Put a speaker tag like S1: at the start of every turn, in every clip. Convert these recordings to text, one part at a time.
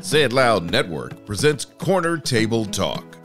S1: Say It Loud Network presents Corner Table Talk.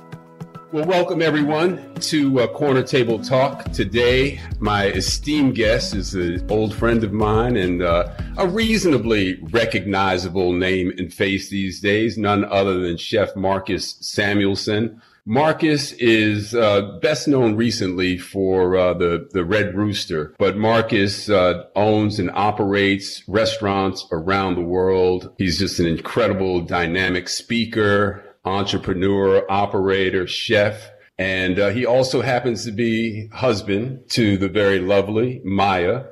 S2: Well, welcome everyone to uh, Corner Table Talk. Today, my esteemed guest is an old friend of mine and uh, a reasonably recognizable name and face these days, none other than Chef Marcus Samuelsson. Marcus is uh, best known recently for uh, the the Red Rooster, but Marcus uh, owns and operates restaurants around the world. He's just an incredible, dynamic speaker, entrepreneur, operator, chef. And uh, he also happens to be husband to the very lovely Maya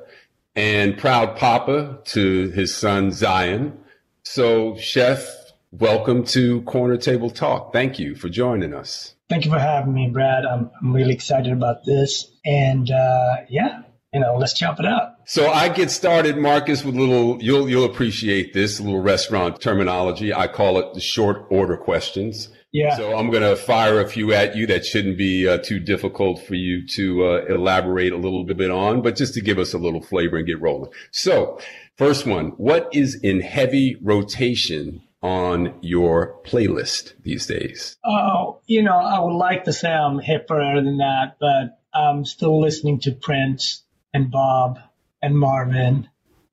S2: and proud papa to his son Zion. So, chef, welcome to Corner Table Talk. Thank you for joining us.
S3: Thank you for having me, Brad. I'm, I'm really excited about this. And uh, yeah, you know, let's chop it up.
S2: So I get started, Marcus, with a little, you'll, you'll appreciate this, a little restaurant terminology. I call it the short order questions.
S3: Yeah.
S2: So I'm going to fire a few at you that shouldn't be uh, too difficult for you to uh, elaborate a little bit on, but just to give us a little flavor and get rolling. So first one, what is in heavy rotation on your playlist these days?
S3: Oh, you know, I would like to say I'm hipper than that, but I'm still listening to Prince and Bob and Marvin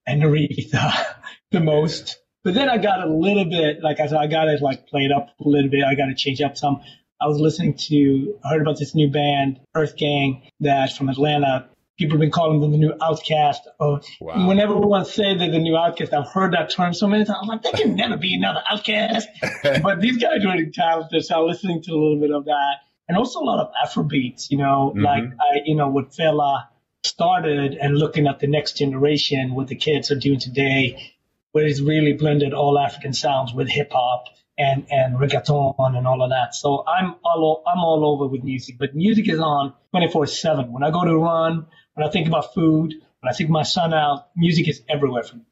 S3: and Aretha the most. But then I got a little bit, like I said, I got it like played up a little bit. I got to change up some. I was listening to, I heard about this new band, Earth Gang, that's from Atlanta. People have been calling them the new OutKast. Oh, wow. Whenever everyone say they're the new OutKast, I've heard that term so many times. I'm like, there can never be another OutKast. but these guys are really talented, so I'm listening to a little bit of that. And also a lot of Afro beats, you know, mm-hmm. like I, you know, with Fela started and looking at the next generation, what the kids are doing today, where it's really blended all African sounds with hip hop and, and reggaeton and all of that. So I'm all, I'm all over with music, but music is on 24 seven. When I go to run, when I think about food, when I take my son out, music is everywhere for me.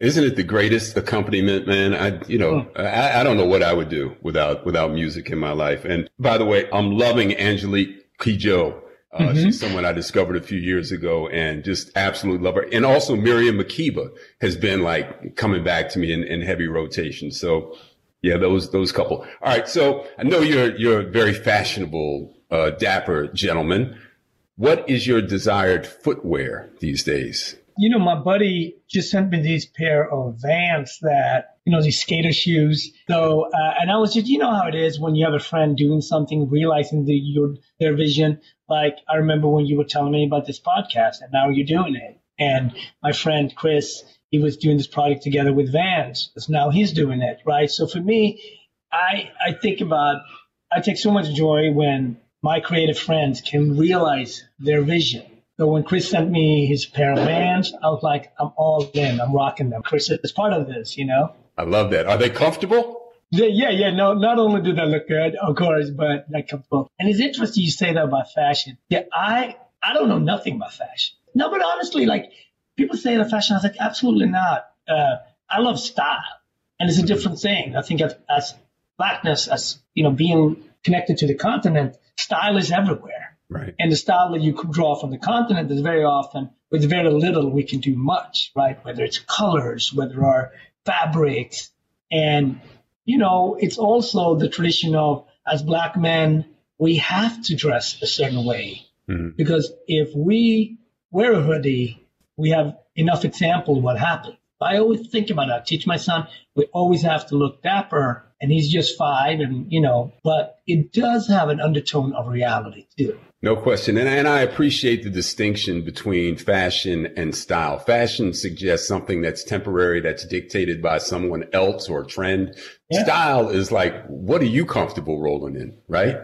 S2: Isn't it the greatest accompaniment, man? I, you know, mm. I, I don't know what I would do without, without music in my life. And by the way, I'm loving Angelique Kidjo uh, mm-hmm. She's someone I discovered a few years ago and just absolutely love her. And also Miriam Makeba has been like coming back to me in, in heavy rotation. So yeah, those, those couple. All right. So I know you're, you're a very fashionable, uh, dapper gentleman. What is your desired footwear these days?
S3: You know, my buddy just sent me these pair of Vans that, you know, these skater shoes. So, uh, and I was just, you know how it is when you have a friend doing something, realizing the, your, their vision. Like, I remember when you were telling me about this podcast and now you're doing it. And my friend Chris, he was doing this project together with Vans. Now he's doing it, right? So for me, I, I think about, I take so much joy when my creative friends can realize their vision so when Chris sent me his pair of Vans, I was like, I'm all in. I'm rocking them. Chris is part of this, you know?
S2: I love that. Are they comfortable?
S3: Yeah, yeah, yeah. No, not only do they look good, of course, but they're comfortable. And it's interesting you say that about fashion. Yeah, I, I don't know nothing about fashion. No, but honestly, like people say that fashion, I was like, absolutely not. Uh, I love style and it's a different thing. I think as, as blackness, as, you know, being connected to the continent, style is everywhere
S2: Right.
S3: And the style that you could draw from the continent is very often with very little we can do much, right? Whether it's colors, whether our fabrics, and you know, it's also the tradition of as black men we have to dress a certain way mm-hmm. because if we wear a hoodie, we have enough example of what happens. I always think about that. I teach my son we always have to look dapper, and he's just five, and you know, but it does have an undertone of reality too.
S2: No question. And, and I appreciate the distinction between fashion and style. Fashion suggests something that's temporary, that's dictated by someone else or trend. Yeah. Style is like, what are you comfortable rolling in, right?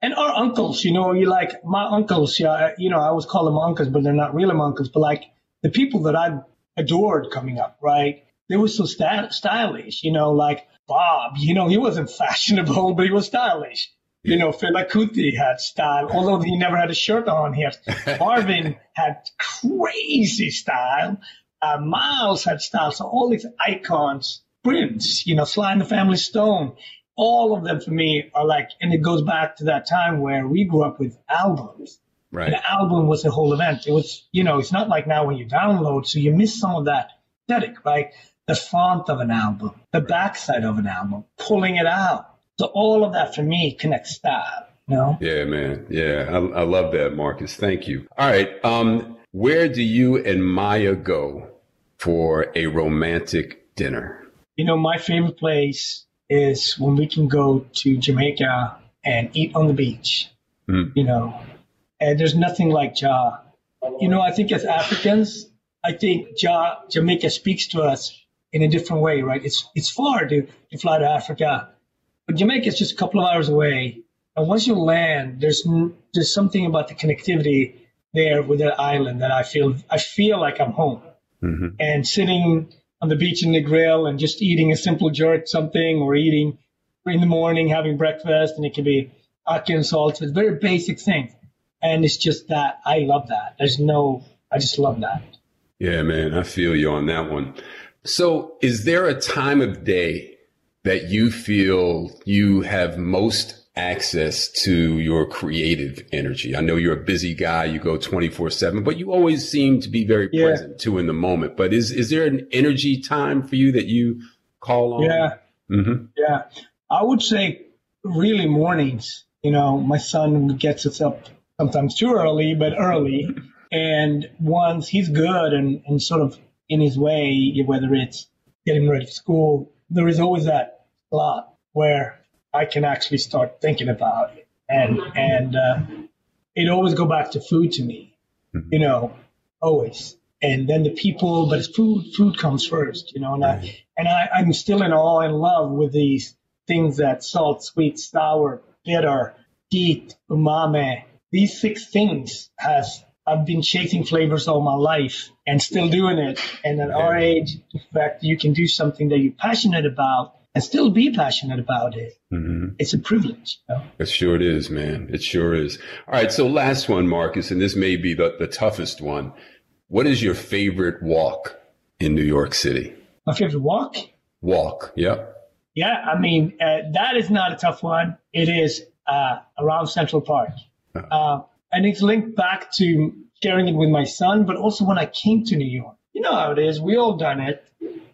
S3: And our uncles, you know, you like my uncles, yeah, you know, I always call them uncles, but they're not really uncles, but like the people that I adored coming up, right? They were so stylish, you know, like Bob, you know, he wasn't fashionable, but he was stylish. You know, Fela Kuti had style, although he never had a shirt on. He had Marvin had crazy style. Uh, Miles had style. So all these icons, Prince, you know, Sly and the Family Stone, all of them for me are like, and it goes back to that time where we grew up with albums.
S2: Right.
S3: The album was a whole event. It was, you know, it's not like now when you download, so you miss some of that aesthetic, right? the font of an album, the backside of an album, pulling it out. So all of that for me connects style. You know?
S2: Yeah, man. Yeah, I, I love that, Marcus. Thank you. All right. Um, where do you and Maya go for a romantic dinner?
S3: You know, my favorite place is when we can go to Jamaica and eat on the beach. Mm. You know, and there's nothing like Ja. You know, I think as Africans, I think ja, Jamaica speaks to us in a different way, right? It's it's far to, to fly to Africa, but Jamaica is just a couple of hours away. And once you land, there's there's something about the connectivity there with that island that I feel I feel like I'm home. Mm-hmm. And sitting on the beach in the grill and just eating a simple jerk something or eating in the morning having breakfast and it can be ackee and salt. It's very basic things. And it's just that I love that. There's no I just love that.
S2: Yeah, man, I feel you on that one. So, is there a time of day that you feel you have most access to your creative energy? I know you're a busy guy, you go 24 7, but you always seem to be very yeah. present too in the moment. But is, is there an energy time for you that you call on?
S3: Yeah. Mm-hmm. Yeah. I would say really mornings. You know, my son gets us up sometimes too early, but early. And once he's good and, and sort of in his way, whether it's getting ready for school, there is always that slot where I can actually start thinking about it. And, and, uh, it always go back to food to me, mm-hmm. you know, always. And then the people, but it's food, food comes first, you know, and I, and I, I'm still in awe and love with these things that salt, sweet, sour, bitter, heat, umami, these six things has I've been chasing flavors all my life and still doing it. And at our age, the fact you can do something that you're passionate about and still be passionate about it, mm-hmm. it's a privilege. You know?
S2: It sure it is, man. It sure is. All right. So last one, Marcus, and this may be the, the toughest one. What is your favorite walk in New York City?
S3: My favorite walk?
S2: Walk. Yeah.
S3: Yeah. I mean, uh, that is not a tough one. It is uh, around Central Park. Uh, and it's linked back to sharing it with my son, but also when I came to New York. You know how it is. We all done it.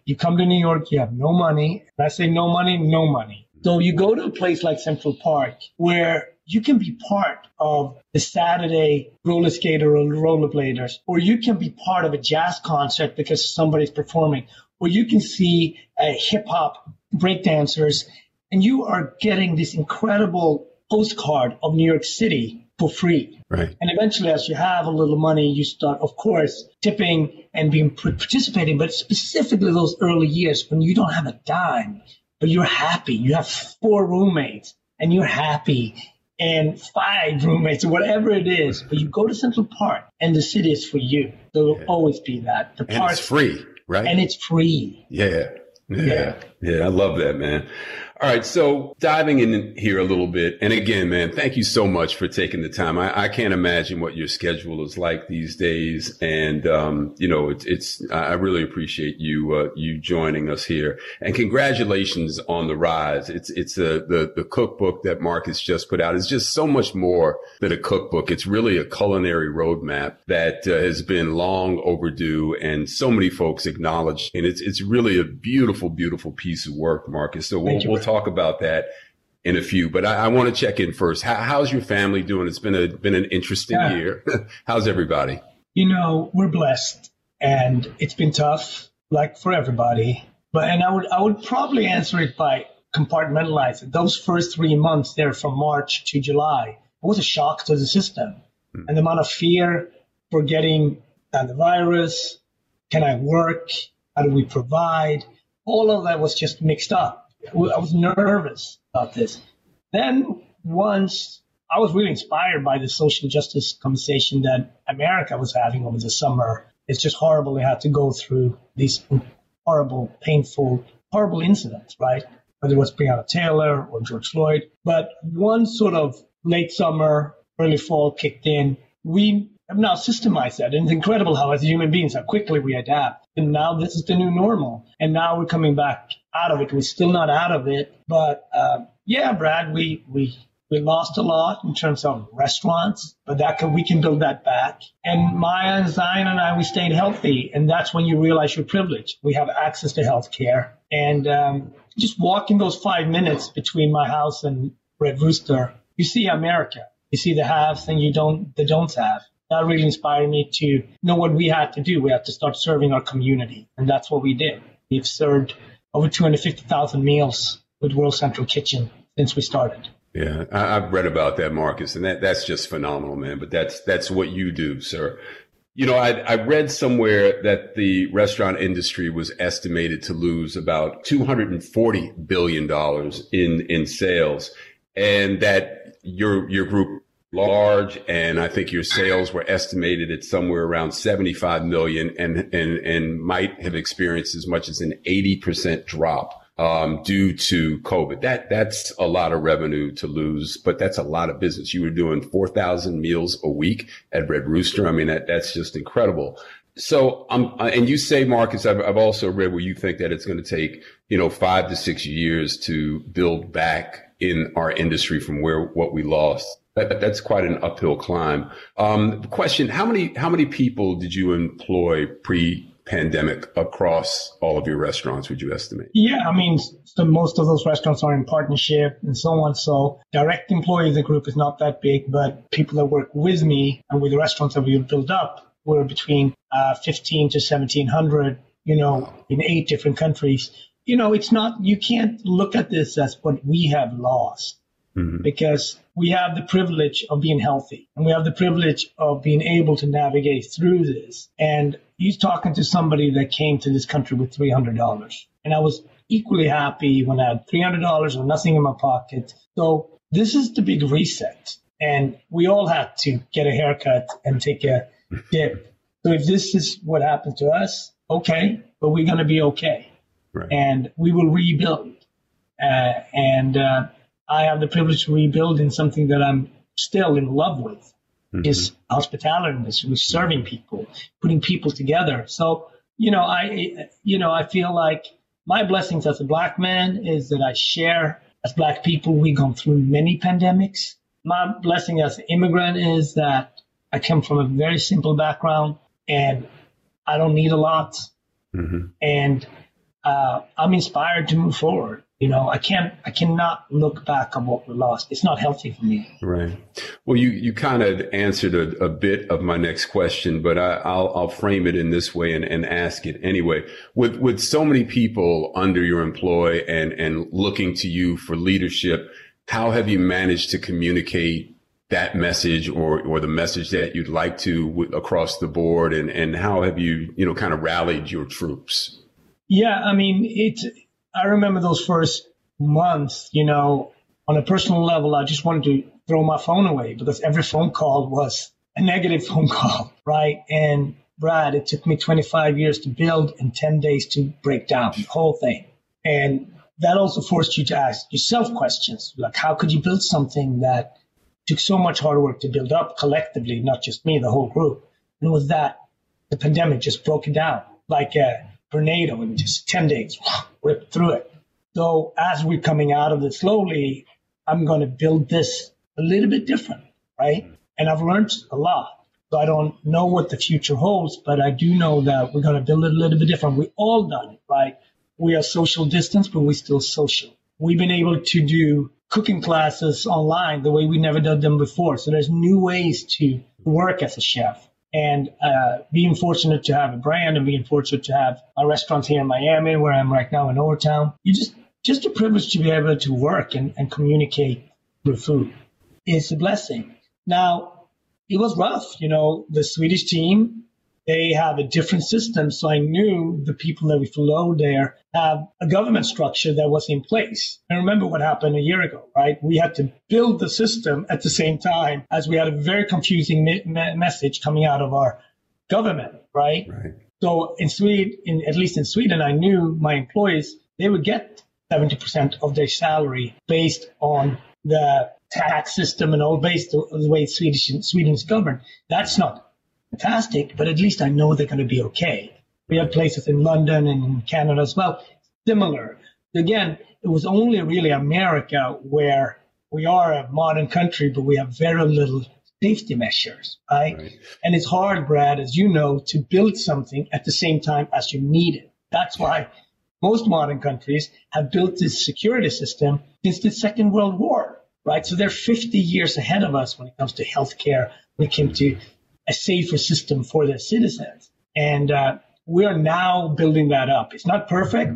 S3: You come to New York, you have no money. I say no money, no money. So you go to a place like Central Park where you can be part of the Saturday roller skater or rollerbladers, or you can be part of a jazz concert because somebody's performing, or you can see a hip hop breakdancers, and you are getting this incredible postcard of New York City for free.
S2: Right.
S3: And eventually, as you have a little money, you start, of course, tipping and being participating. But specifically those early years when you don't have a dime, but you're happy. You have four roommates and you're happy and five roommates or whatever it is. But you go to Central Park and the city is for you. There will yeah. always be that.
S2: The it's free, right?
S3: And it's free.
S2: Yeah. Yeah. yeah. Yeah. I love that, man. All right. So diving in here a little bit. And again, man, thank you so much for taking the time. I, I can't imagine what your schedule is like these days. And, um, you know, it's, it's, I really appreciate you, uh, you joining us here and congratulations on the rise. It's, it's a, the, the cookbook that Marcus just put out is just so much more than a cookbook. It's really a culinary roadmap that uh, has been long overdue and so many folks acknowledge. And it's, it's really a beautiful, beautiful piece of work, Marcus. So we'll, we'll talk talk about that in a few, but I, I want to check in first. How, how's your family doing? It's been a been an interesting yeah. year. how's everybody?
S3: You know, we're blessed, and it's been tough, like for everybody. But and I would I would probably answer it by compartmentalizing. Those first three months there, from March to July, it was a shock to the system, mm. and the amount of fear for getting the virus. Can I work? How do we provide? All of that was just mixed up. I was nervous about this. Then once I was really inspired by the social justice conversation that America was having over the summer. It's just horrible they had to go through these horrible, painful, horrible incidents, right? Whether it was Breonna Taylor or George Floyd. But one sort of late summer, early fall kicked in. We have now systemized that. And it's incredible how, as human beings, how quickly we adapt. And now this is the new normal. And now we're coming back out of it. We're still not out of it, but uh, yeah, Brad, we we We lost a lot in terms of restaurants, but that we can build that back. And Maya and Zion and I, we stayed healthy. And that's when you realize your privilege. We have access to health care. And um, just walking those five minutes between my house and Red Rooster, you see America. You see the haves and you don't, the don'ts have. That really inspired me to know what we had to do. We had to start serving our community. And that's what we did. We've served over 250,000 meals with World Central Kitchen since we started.
S2: Yeah, I, have read about that, Marcus, and that, that's just phenomenal, man. But that's that's what you do, sir. You know, I, I read somewhere that the restaurant industry was estimated to lose about two hundred and forty billion dollars in in sales, and that your your group large, and I think your sales were estimated at somewhere around seventy five million, and and and might have experienced as much as an eighty percent drop um, due to COVID. That that's a lot of revenue to lose, but that's a lot of business. You were doing four thousand meals a week at Red Rooster. I mean, that that's just incredible. So, um, and you say, Marcus, I've, I've also read where you think that it's going to take, you know, five to six years to build back in our industry from where what we lost. That, that's quite an uphill climb. Um, question: How many how many people did you employ pre pandemic across all of your restaurants, would you estimate?
S3: Yeah, I mean, so most of those restaurants are in partnership and so on. So direct employees of the group is not that big, but people that work with me and with the restaurants that we've built up were between uh, 15 to 1700, you know, in eight different countries. You know, it's not, you can't look at this as what we have lost mm-hmm. because we have the privilege of being healthy and we have the privilege of being able to navigate through this. And he's talking to somebody that came to this country with $300. And I was equally happy when I had $300 or nothing in my pocket. So this is the big reset. And we all had to get a haircut and take a dip. So if this is what happened to us, okay, but we're going to be okay. Right. And we will rebuild. Uh, and uh, I have the privilege to rebuild in something that I'm still in love with mm-hmm. is hospitality industry, serving people, putting people together. So, you know, I, you know, I feel like my blessings as a black man is that I share as black people, we've gone through many pandemics. My blessing as an immigrant is that I come from a very simple background and I don't need a lot. Mm-hmm. And uh, I'm inspired to move forward. You know, I can't, I cannot look back on what we lost. It's not healthy for me.
S2: Right. Well, you, you kind of answered a, a bit of my next question, but I, will I'll frame it in this way and, and ask it anyway. With, with so many people under your employ and, and looking to you for leadership, how have you managed to communicate that message or, or the message that you'd like to w- across the board? And, and how have you, you know, kind of rallied your troops?
S3: Yeah. I mean, it's, I remember those first months, you know, on a personal level, I just wanted to throw my phone away because every phone call was a negative phone call, right? And Brad, it took me 25 years to build and 10 days to break down the whole thing. And that also forced you to ask yourself questions like, how could you build something that took so much hard work to build up collectively, not just me, the whole group? And with that, the pandemic just broke it down like a tornado in just 10 days ripped through it. So as we're coming out of it slowly, I'm going to build this a little bit different, right? And I've learned a lot. So I don't know what the future holds, but I do know that we're going to build it a little bit different. We all done it, right? We are social distance, but we're still social. We've been able to do cooking classes online the way we never done them before. So there's new ways to work as a chef and uh, being fortunate to have a brand and being fortunate to have a restaurant here in Miami, where I'm right now in Overtown, you just just a privilege to be able to work and, and communicate through food. It's a blessing. Now, it was rough. You know, the Swedish team they have a different system. So I knew the people that we flew there have a government structure that was in place. And remember what happened a year ago, right? We had to build the system at the same time as we had a very confusing me- message coming out of our government, right? Right. So in Sweden, in, at least in Sweden, I knew my employees, they would get 70% of their salary based on the tax system and all based on the way Swedish, Sweden is governed. That's not fantastic, but at least I know they're going to be okay. We have places in London and in Canada as well, similar. Again, it was only really America where we are a modern country, but we have very little safety measures, right? right? And it's hard, Brad, as you know, to build something at the same time as you need it. That's why most modern countries have built this security system since the Second World War, right? So they're 50 years ahead of us when it comes to healthcare, when it comes to a safer system for their citizens. And uh, we are now building that up. It's not perfect,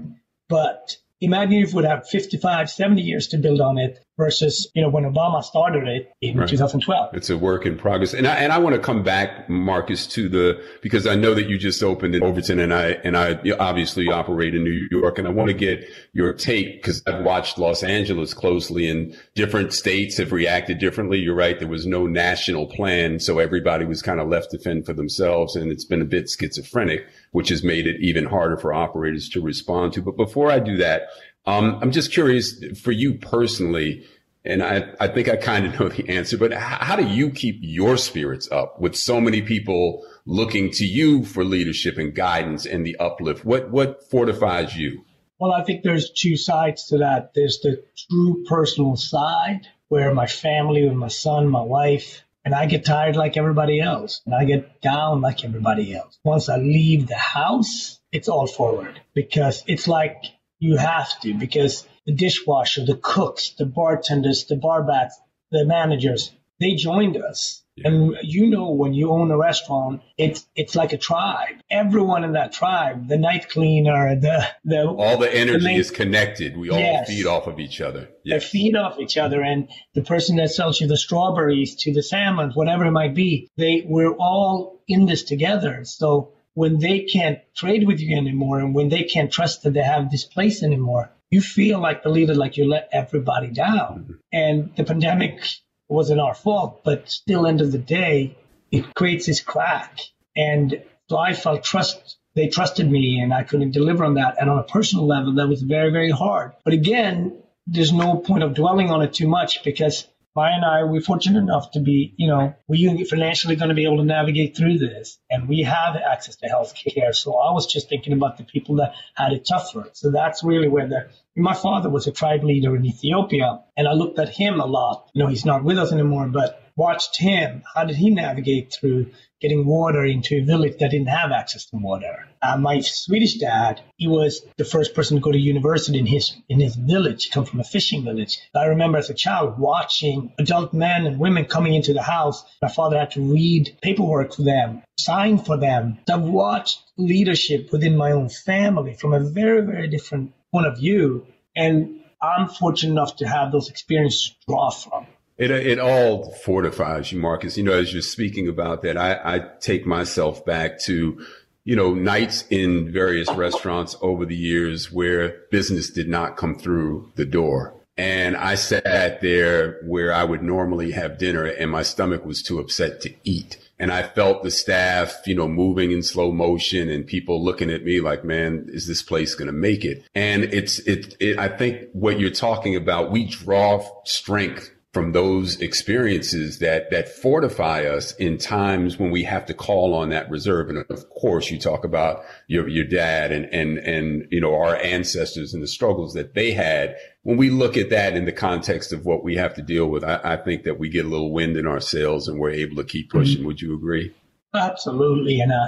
S3: but imagine if we would have 55, 70 years to build on it versus, you know, when Obama started it in right. 2012.
S2: It's a work in progress. And I, and I want to come back, Marcus, to the, because I know that you just opened in Overton and I, and I obviously operate in New York and I want to get your take because I've watched Los Angeles closely and different states have reacted differently. You're right. There was no national plan. So everybody was kind of left to fend for themselves and it's been a bit schizophrenic, which has made it even harder for operators to respond to. But before I do that, um, I'm just curious for you personally, and I, I think I kind of know the answer, but how, do you keep your spirits up with so many people looking to you for leadership and guidance and the uplift? What, what fortifies you?
S3: Well, I think there's two sides to that. There's the true personal side where my family, with my son, my wife, and I get tired like everybody else, and I get down like everybody else. Once I leave the house, it's all forward because it's like you have to because the dishwasher, the cooks, the bartenders, the barbacks, the managers, they joined us. Yeah. And you know, when you own a restaurant, it's it's like a tribe. Everyone in that tribe, the night cleaner, the the
S2: all the energy the main, is connected. We all yes. feed off of each other.
S3: Yes. They feed off each other, and the person that sells you the strawberries to the salmon, whatever it might be, they we're all in this together. So when they can't trade with you anymore and when they can't trust that they have this place anymore, you feel like the leader, like you let everybody down. Mm-hmm. And the pandemic wasn't our fault, but still, end of the day, it creates this crack. And so I felt trust. They trusted me and I couldn't deliver on that. And on a personal level, that was very, very hard. But again, there's no point of dwelling on it too much because Maya and I, we're fortunate enough to be, you know, we're financially going to be able to navigate through this. And we have access to health care. So I was just thinking about the people that had it tougher. So that's really where the, my father was a tribe leader in Ethiopia. And I looked at him a lot. You know, he's not with us anymore, but watched him. How did he navigate through getting water into a village that didn't have access to water? Uh, my Swedish dad, he was the first person to go to university in his in his village. He come from a fishing village. I remember as a child watching adult men and women coming into the house. My father had to read paperwork for them, sign for them. I've watched leadership within my own family from a very, very different point of view. And I'm fortunate enough to have those experiences to draw from.
S2: It, it all fortifies you, Marcus. You know, as you're speaking about that, I, I take myself back to, you know, nights in various restaurants over the years where business did not come through the door. And I sat there where I would normally have dinner and my stomach was too upset to eat. And I felt the staff, you know, moving in slow motion and people looking at me like, man, is this place going to make it? And it's, it, it, I think what you're talking about, we draw strength from those experiences that that fortify us in times when we have to call on that reserve. And of course, you talk about your your dad and and and you know our ancestors and the struggles that they had. When we look at that in the context of what we have to deal with, I, I think that we get a little wind in our sails and we're able to keep pushing. Mm-hmm. Would you agree?
S3: Absolutely, and uh,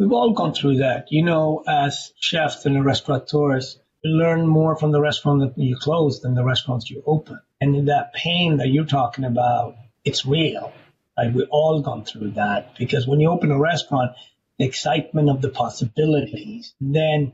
S3: we've all gone through that. You know, as chefs and restaurateurs, you learn more from the restaurant that you close than the restaurants you open. And that pain that you're talking about, it's real. Like we've all gone through that because when you open a restaurant, the excitement of the possibilities, then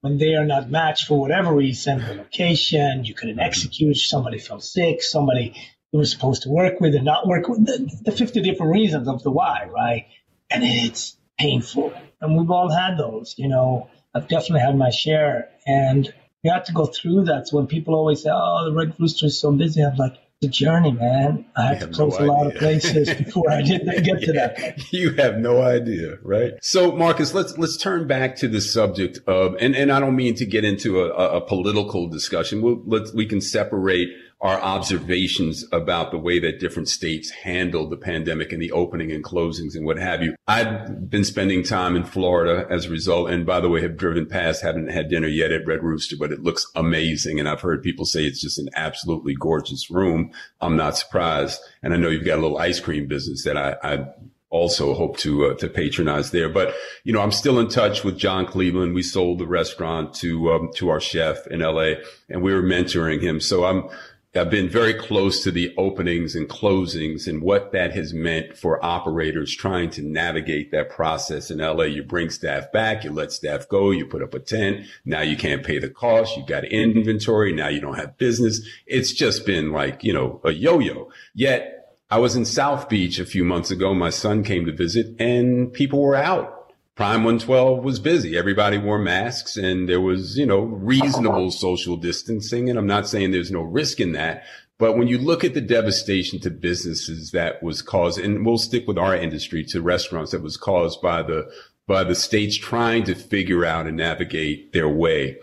S3: when they are not matched for whatever reason, the location, you couldn't execute, somebody fell sick, somebody you were supposed to work with and not work with, the, the 50 different reasons of the why, right? And it's painful. And we've all had those, you know, I've definitely had my share. And you have to go through that. So when people always say, "Oh, the Red Rooster is so busy," I'm like, "The journey, man. I had to close no a lot of places before I did get to that."
S2: You have no idea, right? So, Marcus, let's let's turn back to the subject of, and and I don't mean to get into a, a political discussion. We'll, let's we can separate our observations about the way that different states handled the pandemic and the opening and closings and what have you. I've been spending time in Florida as a result. And by the way, have driven past, haven't had dinner yet at Red Rooster, but it looks amazing. And I've heard people say it's just an absolutely gorgeous room. I'm not surprised. And I know you've got a little ice cream business that I, I also hope to uh, to patronize there. But you know, I'm still in touch with John Cleveland. We sold the restaurant to um, to our chef in LA, and we were mentoring him. So I'm I've been very close to the openings and closings and what that has meant for operators trying to navigate that process in LA. You bring staff back, you let staff go, you put up a tent. Now you can't pay the cost. You've got inventory. Now you don't have business. It's just been like, you know, a yo-yo. Yet I was in South Beach a few months ago. My son came to visit and people were out Prime 112 was busy. Everybody wore masks and there was, you know, reasonable social distancing. And I'm not saying there's no risk in that. But when you look at the devastation to businesses that was caused, and we'll stick with our industry to restaurants that was caused by the, by the states trying to figure out and navigate their way.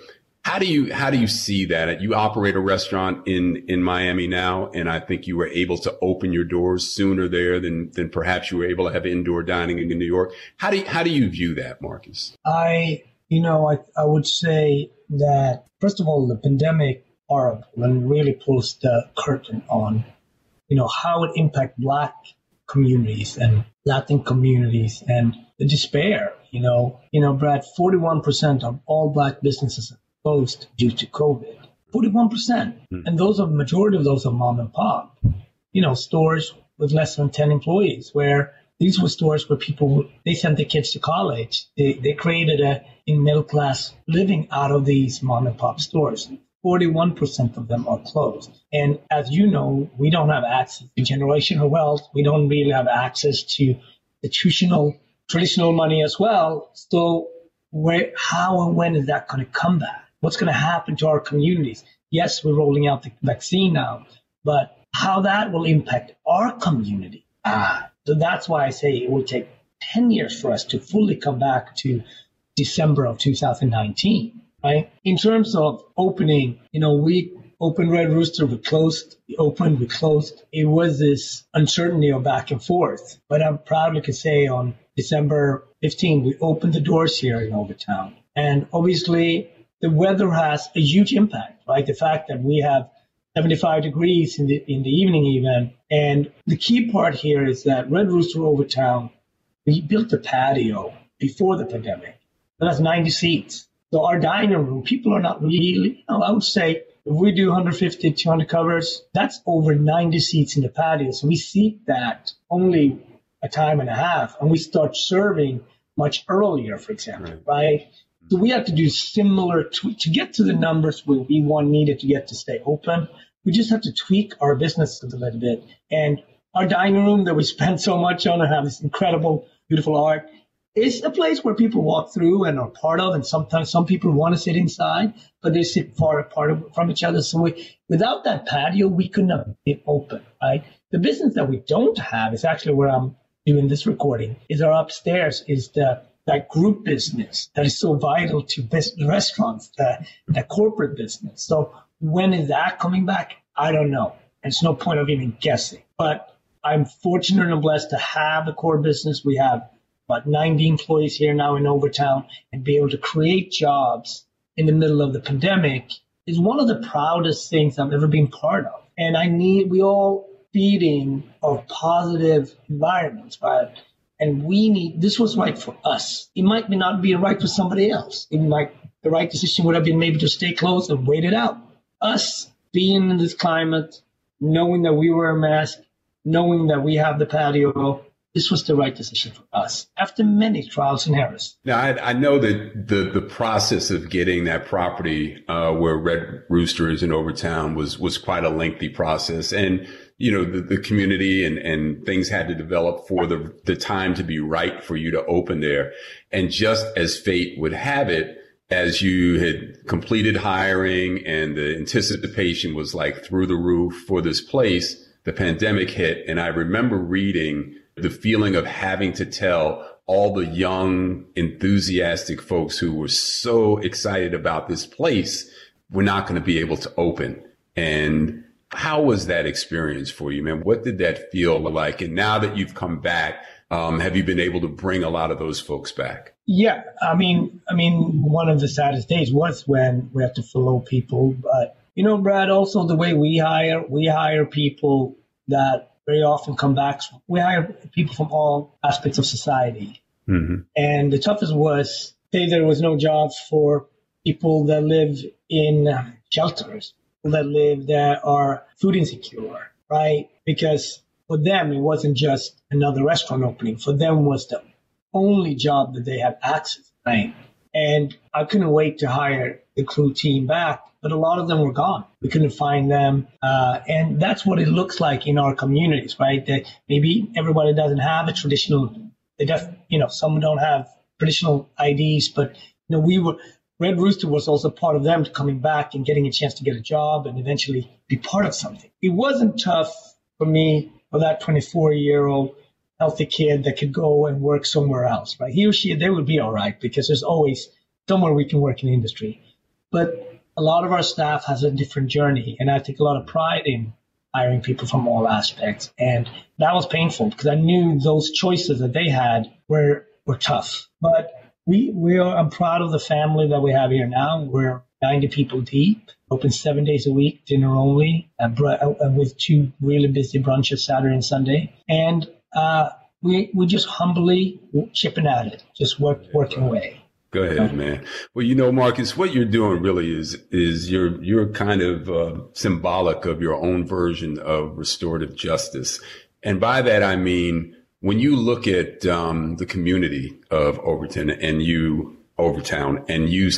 S2: How do you how do you see that? You operate a restaurant in in Miami now, and I think you were able to open your doors sooner there than than perhaps you were able to have indoor dining in New York. How do you, how do you view that, Marcus?
S3: I you know I I would say that first of all the pandemic horrible and really pulls the curtain on you know how it impact black communities and Latin communities and the despair. You know, you know, Brad, 41% of all black businesses closed due to COVID. 41%. Mm. And those are, majority of those are mom and pop, you know, stores with less than 10 employees where these were stores where people, they sent their kids to college. They, they created a in middle class living out of these mom and pop stores. 41% of them are closed. And as you know, we don't have access to generational wealth. We don't really have access to institutional, traditional money as well. So where, how and when is that going to come back? What's going to happen to our communities. Yes, we're rolling out the vaccine now, but how that will impact our community. Ah, so that's why I say it will take 10 years for us to fully come back to December of 2019, right? In terms of opening, you know, we opened Red Rooster, we closed, we opened, we closed. It was this uncertainty of back and forth. But I'm proudly to say on December 15, we opened the doors here in Overtown. And obviously, the weather has a huge impact, right? The fact that we have 75 degrees in the in the evening even. And the key part here is that Red Rooster Overtown, we built a patio before the pandemic. That's 90 seats. So our dining room, people are not really, you know, I would say if we do 150, 200 covers, that's over 90 seats in the patio. So we seat that only a time and a half and we start serving much earlier, for example, right? right? So we have to do similar to, to get to the numbers where we want needed to get to stay open. We just have to tweak our business a little bit. And our dining room that we spent so much on and have this incredible, beautiful art is a place where people walk through and are part of. And sometimes some people want to sit inside, but they sit far apart from each other. So we, without that patio, we could not be open, right? The business that we don't have is actually where I'm doing this recording is our upstairs is the that group business that is so vital to business, restaurants, that, that corporate business. So when is that coming back? I don't know. It's no point of even guessing. But I'm fortunate and blessed to have a core business. We have about 90 employees here now in Overtown and be able to create jobs in the middle of the pandemic is one of the proudest things I've ever been part of. And I need, we all feeding of positive environments, right? And we need, this was right for us. It might not be right for somebody else. It might, the right decision would have been maybe to stay close and wait it out. Us being in this climate, knowing that we wear a mask, knowing that we have the patio, this was the right decision for us after many trials and errors.
S2: Now, I, I know that the, the process of getting that property uh, where Red Rooster is in Overtown was was quite a lengthy process, and you know, the, the community and, and things had to develop for the, the time to be right for you to open there. And just as fate would have it, as you had completed hiring and the anticipation was like through the roof for this place, the pandemic hit. And I remember reading the feeling of having to tell all the young, enthusiastic folks who were so excited about this place, we're not going to be able to open. And how was that experience for you, man? What did that feel like? And now that you've come back, um, have you been able to bring a lot of those folks back?
S3: Yeah, I mean, I mean, one of the saddest days was when we had to follow people, but You know, Brad, also the way we hire, we hire people that very often come back. We hire people from all aspects of society. Mm-hmm. And the toughest was, say there was no jobs for people that live in shelters, that live that are food insecure, right? Because for them, it wasn't just another restaurant opening. For them was the only job that they had access, right? And I couldn't wait to hire the crew team back, but a lot of them were gone. We couldn't find them. Uh, and that's what it looks like in our communities, right? That maybe everybody doesn't have a traditional, they just, you know, some don't have traditional IDs, but, you know, we were, Red Rooster was also part of them coming back and getting a chance to get a job and eventually be part of something. It wasn't tough for me, for that 24 year old healthy kid that could go and work somewhere else, right? He or she, they would be all right because there's always somewhere we can work in the industry. But a lot of our staff has a different journey, and I take a lot of pride in hiring people from all aspects. And that was painful because I knew those choices that they had were were tough. But we we are I'm proud of the family that we have here now. We're 90 people deep, open seven days a week, dinner only, uh, with two really busy brunches Saturday and Sunday. And uh, we we just humbly chipping at it, just work working away.
S2: Go ahead, man. Well, you know, Marcus, what you're doing really is is you're you're kind of uh, symbolic of your own version of restorative justice, and by that I mean when you look at um, the community of Overton and you Overtown, and you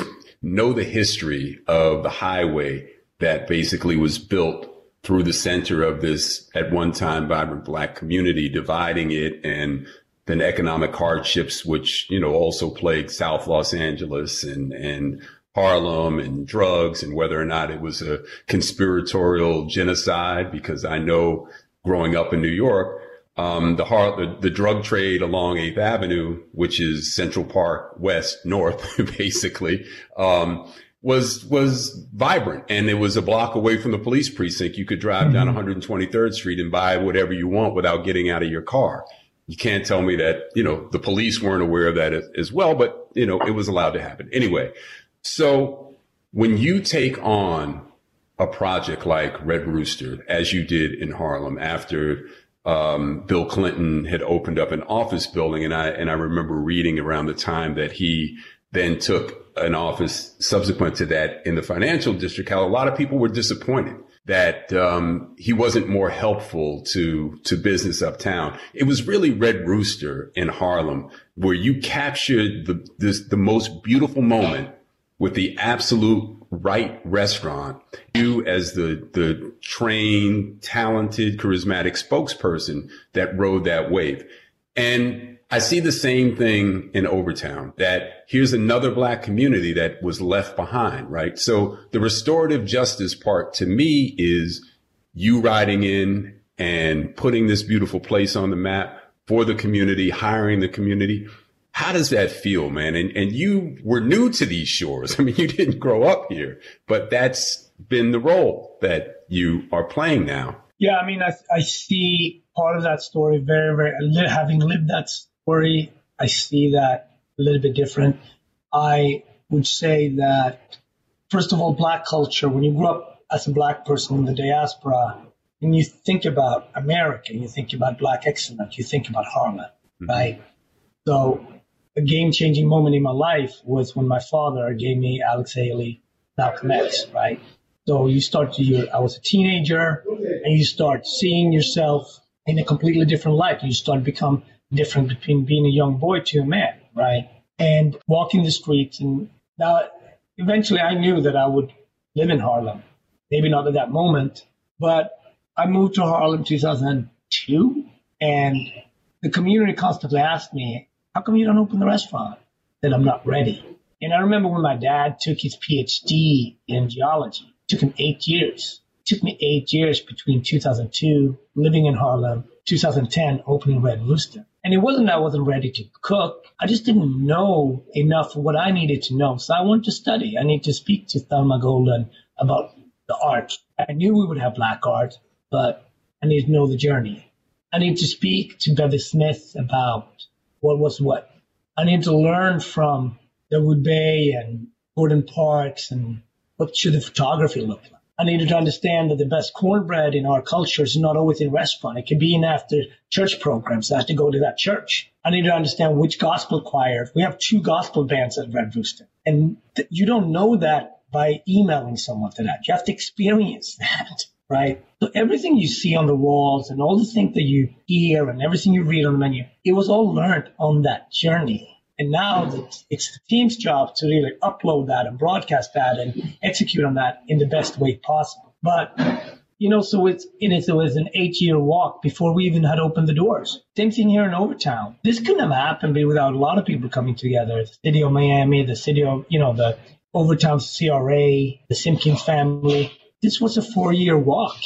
S2: know the history of the highway that basically was built through the center of this at one time vibrant black community, dividing it and then economic hardships, which, you know, also plagued South Los Angeles and, and Harlem and drugs and whether or not it was a conspiratorial genocide, because I know growing up in New York, um, the, the, the drug trade along 8th Avenue, which is Central Park West North, basically, um, was was vibrant and it was a block away from the police precinct. You could drive mm-hmm. down 123rd Street and buy whatever you want without getting out of your car. You can't tell me that, you know, the police weren't aware of that as well, but you know, it was allowed to happen. Anyway, so when you take on a project like Red Rooster, as you did in Harlem after um, Bill Clinton had opened up an office building, and I and I remember reading around the time that he then took an office subsequent to that in the financial district, how a lot of people were disappointed that um, he wasn't more helpful to to business uptown. It was really Red Rooster in Harlem where you captured the this, the most beautiful moment with the absolute right restaurant. You as the the trained, talented, charismatic spokesperson that rode that wave, and I see the same thing in Overtown that here's another black community that was left behind, right? So the restorative justice part to me is you riding in and putting this beautiful place on the map for the community, hiring the community. How does that feel, man? And, and you were new to these shores. I mean, you didn't grow up here, but that's been the role that you are playing now.
S3: Yeah, I mean, I, I see part of that story very, very, having lived that story, I see that a little bit different. I would say that, first of all, black culture, when you grew up as a black person in the diaspora, and you think about America, you think about black excellence, you think about Harlem, mm-hmm. right? So a game changing moment in my life was when my father gave me Alex Haley, Malcolm X, right? So you start to, you, I was a teenager and you start seeing yourself in a completely different light. You start to become different between being a young boy to a man, right? And walking the streets. And now, eventually, I knew that I would live in Harlem. Maybe not at that moment, but I moved to Harlem 2002, and the community constantly asked me, "How come you don't open the restaurant?" That I'm not ready. And I remember when my dad took his PhD in geology. It took him eight years. It took me eight years between 2002, living in Harlem, 2010, opening Red Rooster. And it wasn't that I wasn't ready to cook. I just didn't know enough what I needed to know. So I wanted to study. I need to speak to Thelma Golden about the art. I knew we would have black art, but I need to know the journey. I need to speak to Bevy Smith about what was what. I need to learn from Dawoud Bey and Gordon Parks and what should the photography look like. I needed to understand that the best cornbread in our culture is not always in restaurant. It can be in after church programs. I have to go to that church. I need to understand which gospel choir. We have two gospel bands at Red Rooster. And th- you don't know that by emailing someone to that. You have to experience that, right? So everything you see on the walls and all the things that you hear and everything you read on the menu, it was all learned on that journey. And now it's the team's job to really upload that and broadcast that and execute on that in the best way possible. But you know, so it's it, is, it was an eight year walk before we even had opened the doors. Same thing here in Overtown. This couldn't have happened without a lot of people coming together. The city of Miami, the city of, you know, the Overtown CRA, the Simpkins family. This was a four year walk.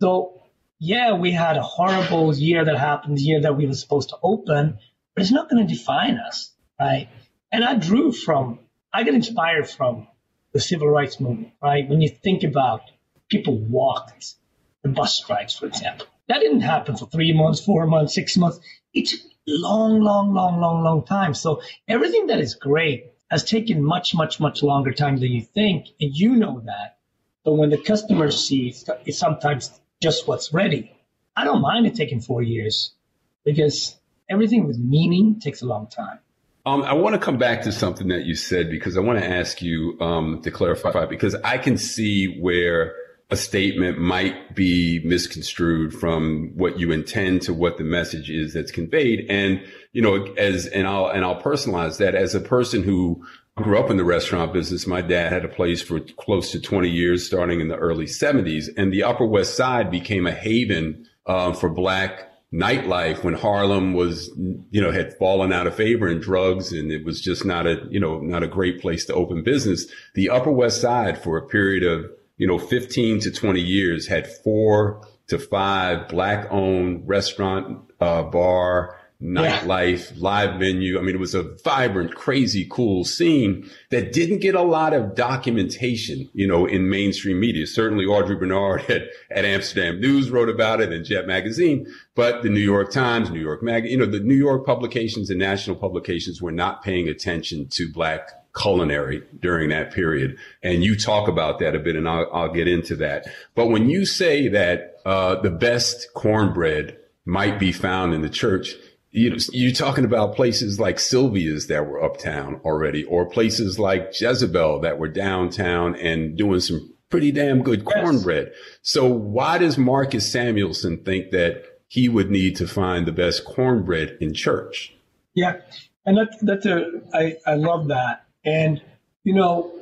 S3: So yeah, we had a horrible year that happened, the year that we were supposed to open, but it's not going to define us right? And I drew from, I got inspired from the civil rights movement, right? When you think about people walked, the bus strikes, for example, that didn't happen for three months, four months, six months. It's long, long, long, long, long time. So everything that is great has taken much, much, much longer time than you think, and you know that. But when the customer sees, it's sometimes just what's ready. I don't mind it taking four years because everything with meaning takes a long time.
S2: Um, I want to come back to something that you said because I want to ask you um, to clarify because I can see where a statement might be misconstrued from what you intend to what the message is that's conveyed. And, you know, as, and I'll, and I'll personalize that as a person who grew up in the restaurant business. My dad had a place for close to 20 years, starting in the early 70s. And the Upper West Side became a haven uh, for Black nightlife when Harlem was, you know, had fallen out of favor in drugs and it was just not a, you know, not a great place to open business. The Upper West Side for a period of, you know, 15 to 20 years had four to five black owned restaurant, uh, bar, nightlife, yeah. live venue. I mean, it was a vibrant, crazy, cool scene that didn't get a lot of documentation, you know, in mainstream media. Certainly Audrey Bernard at, at Amsterdam News wrote about it and Jet Magazine, but the New York Times, New York Mag, you know, the New York publications and national publications were not paying attention to black culinary during that period. And you talk about that a bit and I'll, I'll get into that. But when you say that, uh, the best cornbread might be found in the church, you know, you're talking about places like Sylvia's that were uptown already, or places like Jezebel that were downtown and doing some pretty damn good cornbread. So why does Marcus Samuelsson think that he would need to find the best cornbread in church?
S3: Yeah. And that's, that's a, I, I love that. And, you know,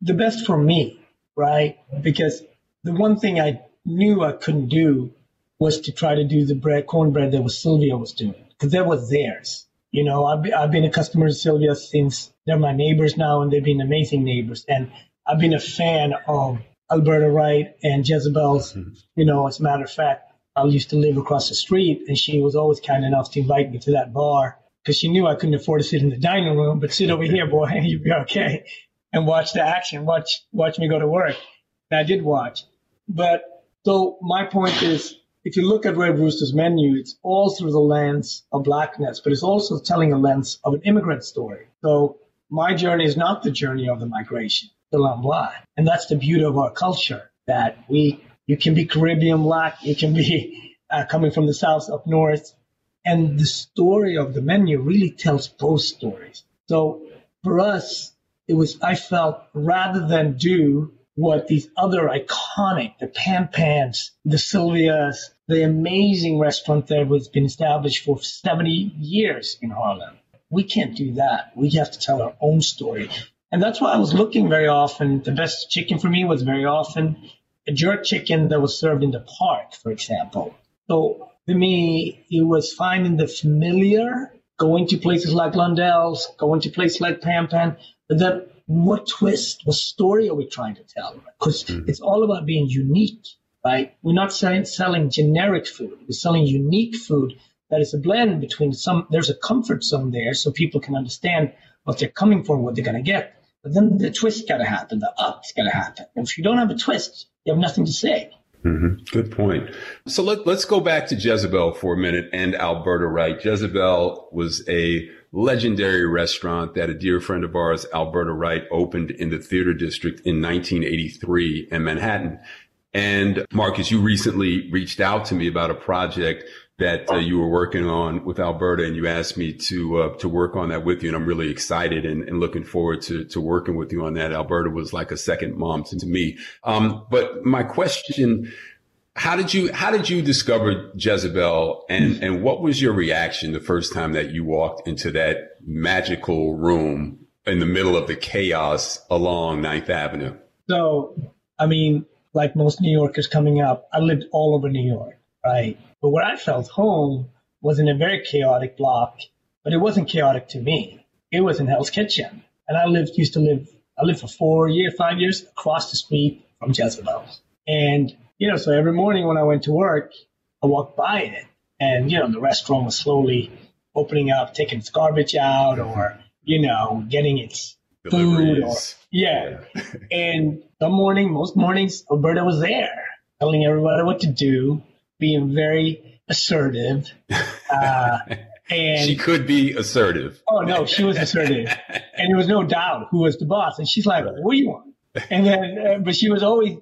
S3: the best for me, right? Because the one thing I knew I couldn't do was to try to do the bread, cornbread that was Sylvia was doing because that was theirs. You know, I've, be, I've been a customer of Sylvia since they're my neighbors now, and they've been amazing neighbors. And I've been a fan of Alberta Wright and Jezebel's. Mm-hmm. You know, as a matter of fact, I used to live across the street, and she was always kind enough to invite me to that bar because she knew I couldn't afford to sit in the dining room, but sit over here, boy, and you'll be okay, and watch the action, watch watch me go to work. And I did watch, but so my point is if you look at Red Rooster's menu, it's all through the lens of blackness, but it's also telling a lens of an immigrant story. So my journey is not the journey of the migration, the I'm black. And that's the beauty of our culture that we, you can be Caribbean black, you can be uh, coming from the South up north. And the story of the menu really tells both stories. So for us, it was, I felt rather than do what these other iconic, the Pan Pans, the Sylvia's, the amazing restaurant that was been established for 70 years in Harlem. We can't do that. We have to tell our own story. And that's why I was looking very often. The best chicken for me was very often a jerk chicken that was served in the park, for example. So for me, it was finding the familiar, going to places like Londel's, going to places like Pan Pan, but then what twist, what story are we trying to tell? Because mm-hmm. it's all about being unique, right? We're not selling, selling generic food. We're selling unique food that is a blend between some, there's a comfort zone there so people can understand what they're coming for and what they're going to get. But then the twist got to happen, the up's got to happen. And if you don't have a twist, you have nothing to say.
S2: Mm-hmm. Good point. So let, let's go back to Jezebel for a minute and Alberta Wright. Jezebel was a legendary restaurant that a dear friend of ours, Alberta Wright, opened in the theater district in 1983 in Manhattan. And Marcus, you recently reached out to me about a project that uh, you were working on with Alberta, and you asked me to uh, to work on that with you, and I'm really excited and, and, looking forward to to working with you on that. Alberta was like a second mom to, me. Um, but my question how did you how did you discover Jezebel and and what was your reaction the first time that you walked into that magical room in the middle of the chaos along Ninth Avenue?
S3: So, I mean, like most New Yorkers coming up, I lived all over New York, right? But where I felt home was in a very chaotic block, but it wasn't chaotic to me. It was in Hell's Kitchen, and I lived used to live. I lived for four years, five years across the street from Jezebel's, and you know, so every morning when I went to work, I walked by it and, you know, the restaurant was slowly opening up, taking its garbage out or, you know, getting its food or, yeah. and some morning, most mornings, Alberta was there telling everybody what to do, being very assertive.
S2: Uh, and she could be assertive.
S3: Oh no, she was assertive, and there was no doubt who was the boss. And she's like, "What do you want?" And then, uh, but she was always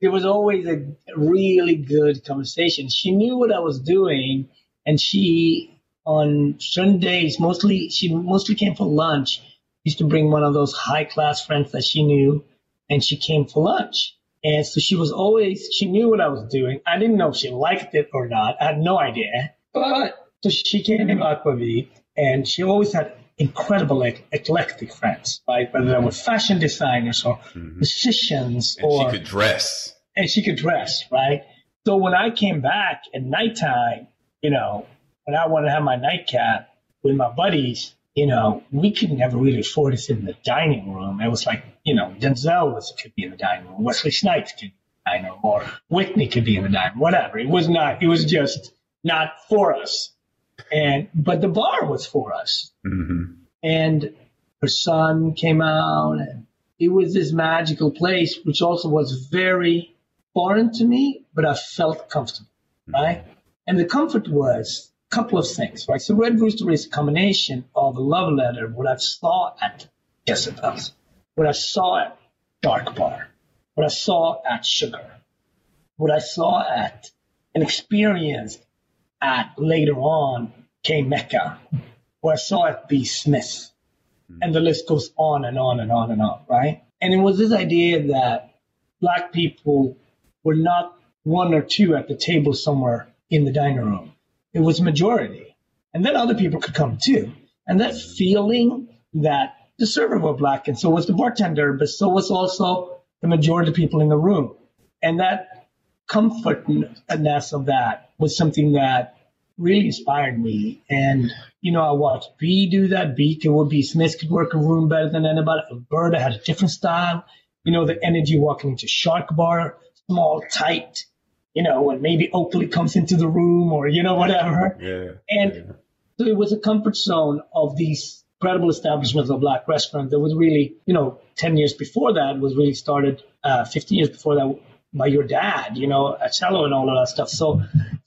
S3: it was always a really good conversation. She knew what I was doing, and she on certain days, mostly she mostly came for lunch. Used to bring one of those high class friends that she knew, and she came for lunch. And so she was always she knew what I was doing. I didn't know if she liked it or not. I had no idea. But so she came in Aquavit, and she always had incredible eclectic friends, right? Whether they were fashion designers or mm-hmm. musicians
S2: and or she could dress.
S3: And she could dress, right? So when I came back at nighttime, you know, when I wanted to have my nightcap with my buddies, you know, we could never really afford to sit in the dining room. It was like, you know, Denzel was could be in the dining room, Wesley Snipes could be in the dining room, or Whitney could be in the dining room, whatever. It was not, it was just not for us. And but the bar was for us. Mm-hmm. And her son came out, and it was this magical place, which also was very foreign to me, but I felt comfortable, right? And the comfort was a couple of things, right? So Red Rooster is a combination of a love letter, what I saw at Jezebel's, what I saw at Shark Bar, what I saw at Sugar, what I saw at and experienced at later on came Mecca, where I saw at B Smith. Hmm. And the list goes on and on and on and on, right? And it was this idea that black people were not one or two at the table somewhere in the dining room. It was majority. And then other people could come too. And that feeling that the server were black and so was the bartender, but so was also the majority of people in the room. And that comfortness of that was something that really inspired me. And, you know, I watched B do that. B could, would be Smith could work a room better than anybody. Alberta had a different style. You know, the energy walking into Shark Bar, small, tight, you know, when maybe Oakley comes into the room or, you know, whatever. Yeah. And yeah. so it was a comfort zone of these incredible establishments of black restaurants that was really, you know, 10 years before that was really started, uh, 15 years before that by your dad, you know, at cello and all of that stuff. So,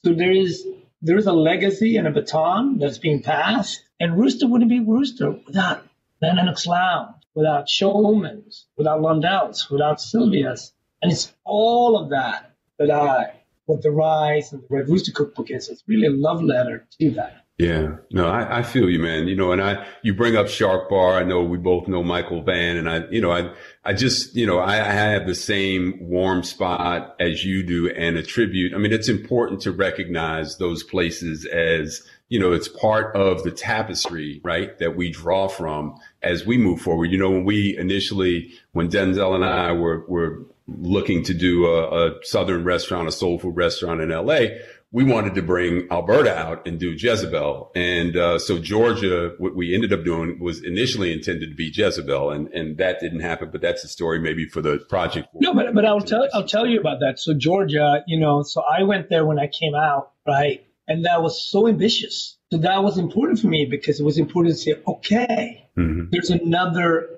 S3: so there is there is a legacy and a baton that's being passed. And Rooster wouldn't be Rooster without Van Lenox Lounge, without Showman's, without Londel's, without Sylvia's. And it's all of that that I, what the Rise and the Red Rooster Cookbook is. It's really a love letter to that.
S2: Yeah, no, I, I feel you, man. You know, and I, you bring up Shark Bar. I know we both know Michael Van, and I, you know, I, I just, you know, I, I have the same warm spot as you do and attribute. I mean, it's important to recognize those places as, you know, it's part of the tapestry, right? That we draw from as we move forward. You know, when we initially, when Denzel and I were, were looking to do a, a Southern restaurant, a soul food restaurant in LA, we wanted to bring Alberta out and do Jezebel. And uh, so Georgia, what we ended up doing was initially intended to be Jezebel, and, and that didn't happen. But that's a story maybe for the project.
S3: No, but but I'll tell I'll tell you about that. So Georgia, you know, so I went there when I came out, right, and that was so ambitious. So that was important for me because it was important to say, okay, mm-hmm. there's another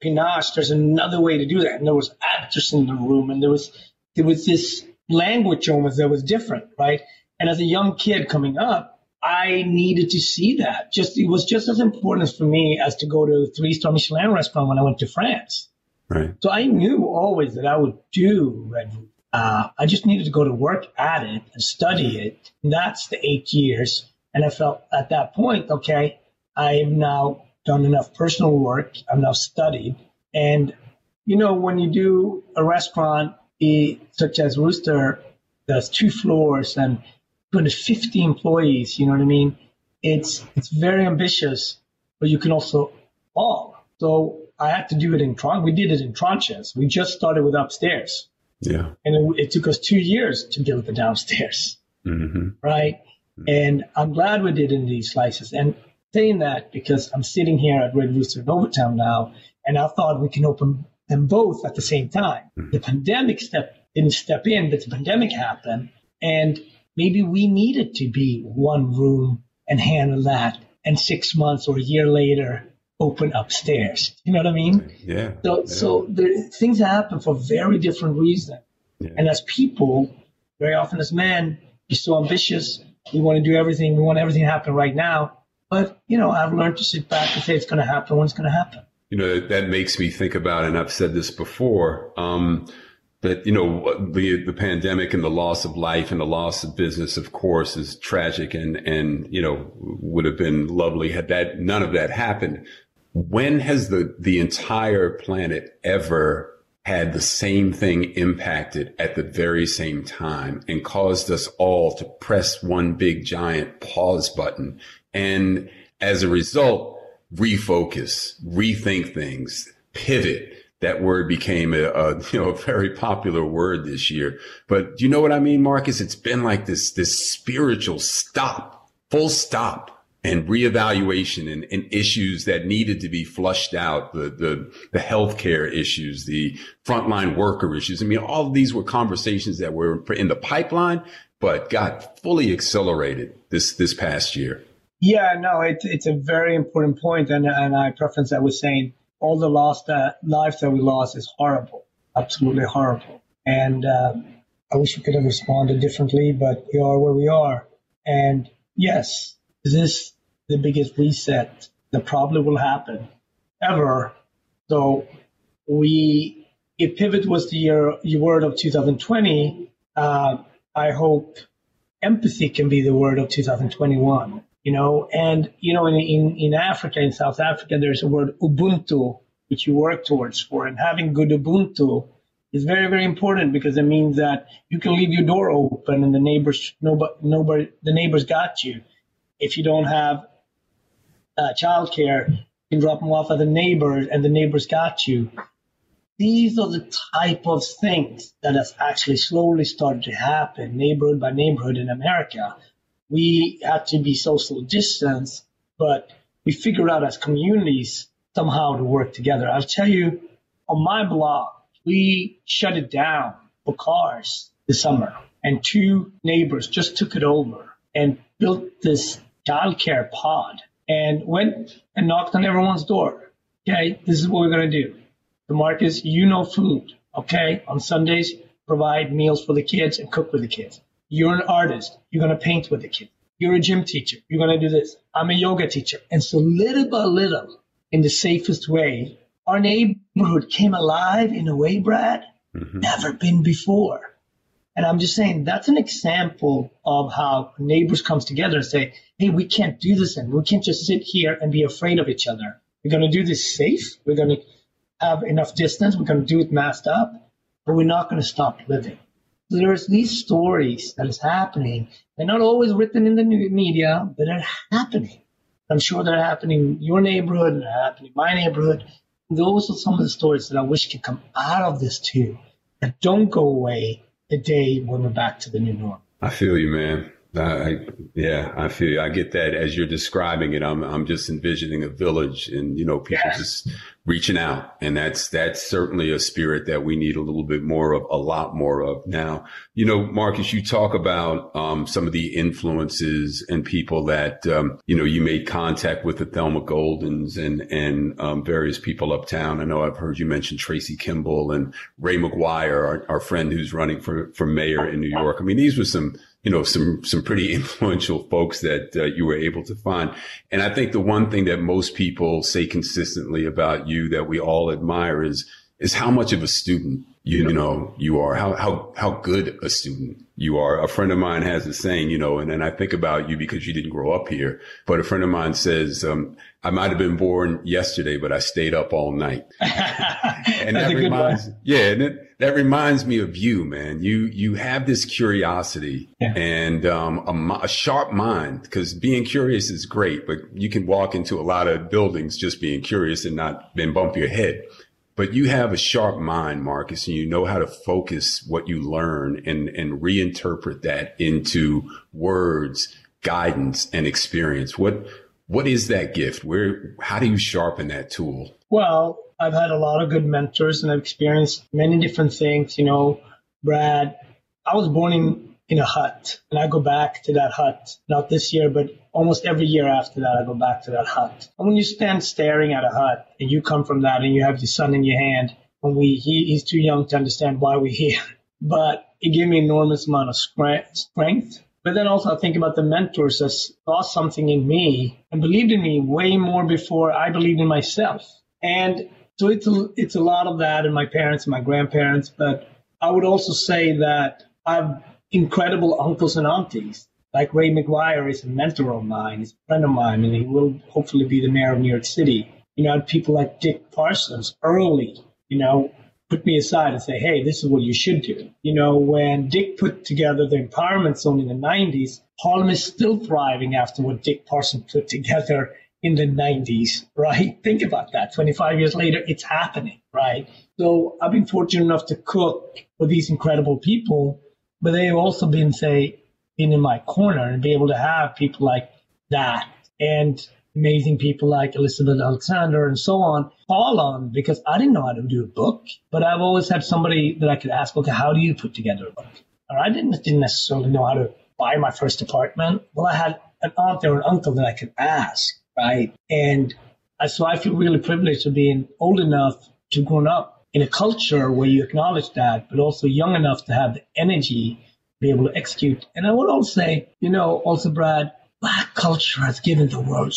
S3: panache, there's another way to do that. And there was actors in the room, and there was there was this language almost that was different, right? And as a young kid coming up, I needed to see that. Just it was just as important for me as to go to a three star Michelin restaurant when I went to France.
S2: Right.
S3: So I knew always that I would do Red Uh, I just needed to go to work at it and study it. And that's the eight years. And I felt at that point, okay, I've now done enough personal work. I've now studied. And, you know, when you do a restaurant such as Rooster, there's two floors and 250 employees, you know what I mean? It's, it's very ambitious, but you can also fall. So I had to do it in tranches. We did it in tranches. We just started with upstairs.
S2: Yeah.
S3: And it, it took us two years to build the downstairs. Mm-hmm. Right. Mm-hmm. And I'm glad we did in these slices. And saying that because I'm sitting here at Red Rooster in Overtown now, and I thought we can open them both at the same time. Mm-hmm. The pandemic step didn't step in, but the pandemic happened. And maybe we needed to be one room and handle that. And six months or a year later, open upstairs. You know what I mean?
S2: Yeah.
S3: So,
S2: yeah.
S3: so there, things happen for very different reasons. Yeah. And as people, very often as men, you're so ambitious. We want to do everything. We want everything to happen right now. But, you know, I've learned to sit back and say it's going to happen when it's going to happen.
S2: You know, that makes me think about, and I've said this before, um, that, you know, the, the pandemic and the loss of life and the loss of business, of course, is tragic and, and, you know, would have been lovely had that, none of that happened. When has the, the entire planet ever had the same thing impacted at the very same time and caused us all to press one big giant pause button? And as a result refocus rethink things pivot that word became a, a, you know a very popular word this year but you know what i mean marcus it's been like this this spiritual stop full stop and reevaluation and, and, issues that needed to be flushed out, the, the, the healthcare issues, the frontline worker issues. I mean, all of these were conversations that were in the pipeline, but got fully accelerated this, this past year.
S3: Yeah, no, it's, it's a very important point. And, and I preference that was saying all the lost that lives that we lost is horrible, absolutely horrible. And, uh, I wish we could have responded differently, but we are where we are. And yes, this is this the biggest reset that probably will happen ever? So we, if pivot was the year, word of 2020, uh, I hope empathy can be the word of 2021. You know, and you know, in, in in Africa, in South Africa, there's a word Ubuntu, which you work towards for, and having good Ubuntu is very, very important because it means that you can leave your door open and the neighbors, nobody, nobody, the neighbors got you if you don't have uh, childcare, you can drop them off at the neighbor and the neighbors got you. These are the type of things that has actually slowly started to happen neighborhood by neighborhood in America. We had to be social distance, but we figured out as communities somehow to work together. I'll tell you, on my block, we shut it down for cars this summer, and two neighbors just took it over and built this childcare pod and went and knocked on everyone's door. Okay, this is what we're going to do. The Marcus, you know food. Okay, on Sundays, provide meals for the kids and cook with the kids. You're an artist. You're going to paint with the kids. You're a gym teacher. You're going to do this. I'm a yoga teacher. And so little by little, in the safest way, our neighborhood came alive in a way, Brad, mm-hmm. never been before. And I'm just saying that's an example of how neighbors comes together and say, hey, we can't do this and we can't just sit here and be afraid of each other. We're going to do this safe. We're going to have enough distance. We're going to do it masked up, but we're not going to stop living. There's these stories that is happening. They're not always written in the media, but they're happening. I'm sure they're happening in your neighborhood, they're happening in my neighborhood. Those are some of the stories that I wish could come out of this too, that don't go away, the day when we're back to the new norm.
S2: I feel you, man. I, yeah, I feel you. I get that as you're describing it. I'm I'm just envisioning a village and you know people just reaching out, and that's that's certainly a spirit that we need a little bit more of, a lot more of now. You know, Marcus, you talk about um, some of the influences and people that um, you know you made contact with the Thelma Goldens and and um, various people uptown. I know I've heard you mention Tracy Kimball and Ray McGuire, our, our friend who's running for for mayor in New York. I mean, these were some you know, some, some pretty influential folks that uh, you were able to find. And I think the one thing that most people say consistently about you that we all admire is, is how much of a student you know you are, how how how good a student you are. A friend of mine has a saying, you know, and then I think about you because you didn't grow up here. But a friend of mine says, um, I might have been born yesterday, but I stayed up all night. and that reminds, yeah, and it, that reminds me of you, man. You you have this curiosity yeah. and um, a, a sharp mind because being curious is great, but you can walk into a lot of buildings just being curious and not then bump your head but you have a sharp mind, Marcus, and you know how to focus what you learn and, and reinterpret that into words, guidance, and experience. What what is that gift? Where how do you sharpen that tool?
S3: Well, I've had a lot of good mentors and I've experienced many different things. You know, Brad, I was born in in a hut. And I go back to that hut, not this year, but almost every year after that, I go back to that hut. And when you stand staring at a hut and you come from that and you have your son in your hand, when we, he, he's too young to understand why we're here, but it gave me enormous amount of strength. But then also I think about the mentors that saw something in me and believed in me way more before I believed in myself. And so it's a, it's a lot of that and my parents and my grandparents, but I would also say that I've incredible uncles and aunties. Like Ray McGuire is a mentor of mine, he's a friend of mine, and he will hopefully be the mayor of New York City. You know, people like Dick Parsons early, you know, put me aside and say, hey, this is what you should do. You know, when Dick put together the empowerment zone in the 90s, Harlem is still thriving after what Dick Parsons put together in the 90s, right? Think about that. 25 years later, it's happening, right? So I've been fortunate enough to cook for these incredible people but they've also been, say, been in my corner and be able to have people like that and amazing people like Elizabeth Alexander and so on call on because I didn't know how to do a book, but I've always had somebody that I could ask, okay, how do you put together a book? Or I didn't, didn't necessarily know how to buy my first apartment. Well, I had an aunt or an uncle that I could ask, right? And so I feel really privileged to being old enough to grown up in a culture where you acknowledge that, but also young enough to have the energy to be able to execute. And I would also say, you know, also Brad, black culture has given the world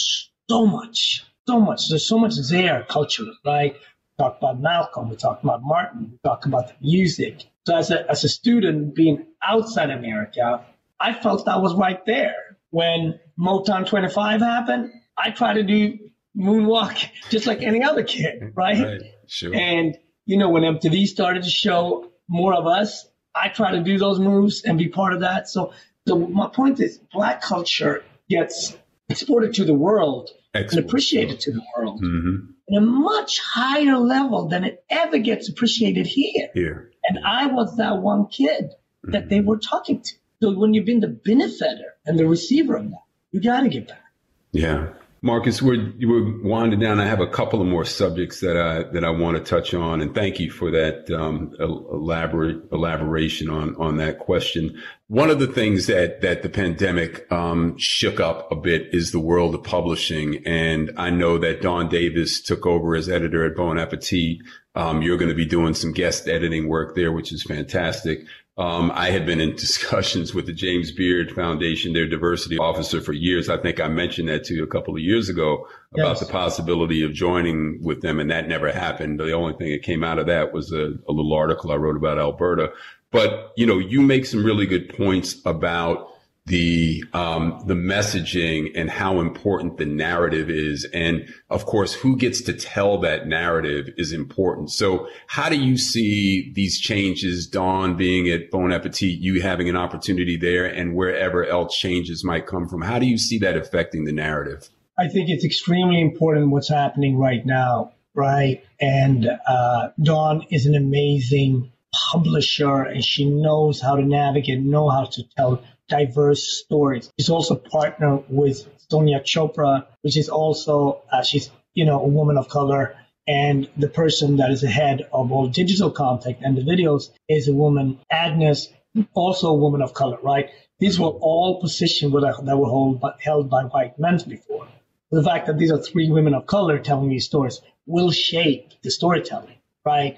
S3: so much, so much. There's so much there culturally, right? We talk about Malcolm, we talk about Martin, we talk about the music. So as a, as a student being outside America, I felt I was right there. When Motown 25 happened, I try to do moonwalk just like any other kid, right? right. Sure. And you know, when MTV started to show more of us, I try to do those moves and be part of that. So, so my point is, black culture gets exported to the world Excellent. and appreciated to the world mm-hmm. in a much higher level than it ever gets appreciated here.
S2: Here.
S3: And I was that one kid mm-hmm. that they were talking to. So when you've been the benefactor and the receiver of that, you got to give back.
S2: Yeah. Marcus, we're we're winding down. I have a couple of more subjects that I that I want to touch on, and thank you for that um, elaborate elaboration on on that question. One of the things that that the pandemic um, shook up a bit is the world of publishing, and I know that Dawn Davis took over as editor at Bon Appetit. Um, you're going to be doing some guest editing work there, which is fantastic. Um, I had been in discussions with the James Beard Foundation, their diversity officer, for years. I think I mentioned that to you a couple of years ago about yes. the possibility of joining with them, and that never happened. The only thing that came out of that was a, a little article I wrote about Alberta. But you know, you make some really good points about the um, the messaging and how important the narrative is, and of course, who gets to tell that narrative is important. So, how do you see these changes? Dawn being at Bon Appetit, you having an opportunity there, and wherever else changes might come from. How do you see that affecting the narrative?
S3: I think it's extremely important what's happening right now, right? And uh, Dawn is an amazing publisher, and she knows how to navigate, know how to tell diverse stories. She's also partnered with Sonia Chopra, which is also, uh, she's, you know, a woman of color. And the person that is the head of all digital content and the videos is a woman, Agnes, also a woman of color, right? These were all positions that were held by white men before. The fact that these are three women of color telling these stories will shape the storytelling, right?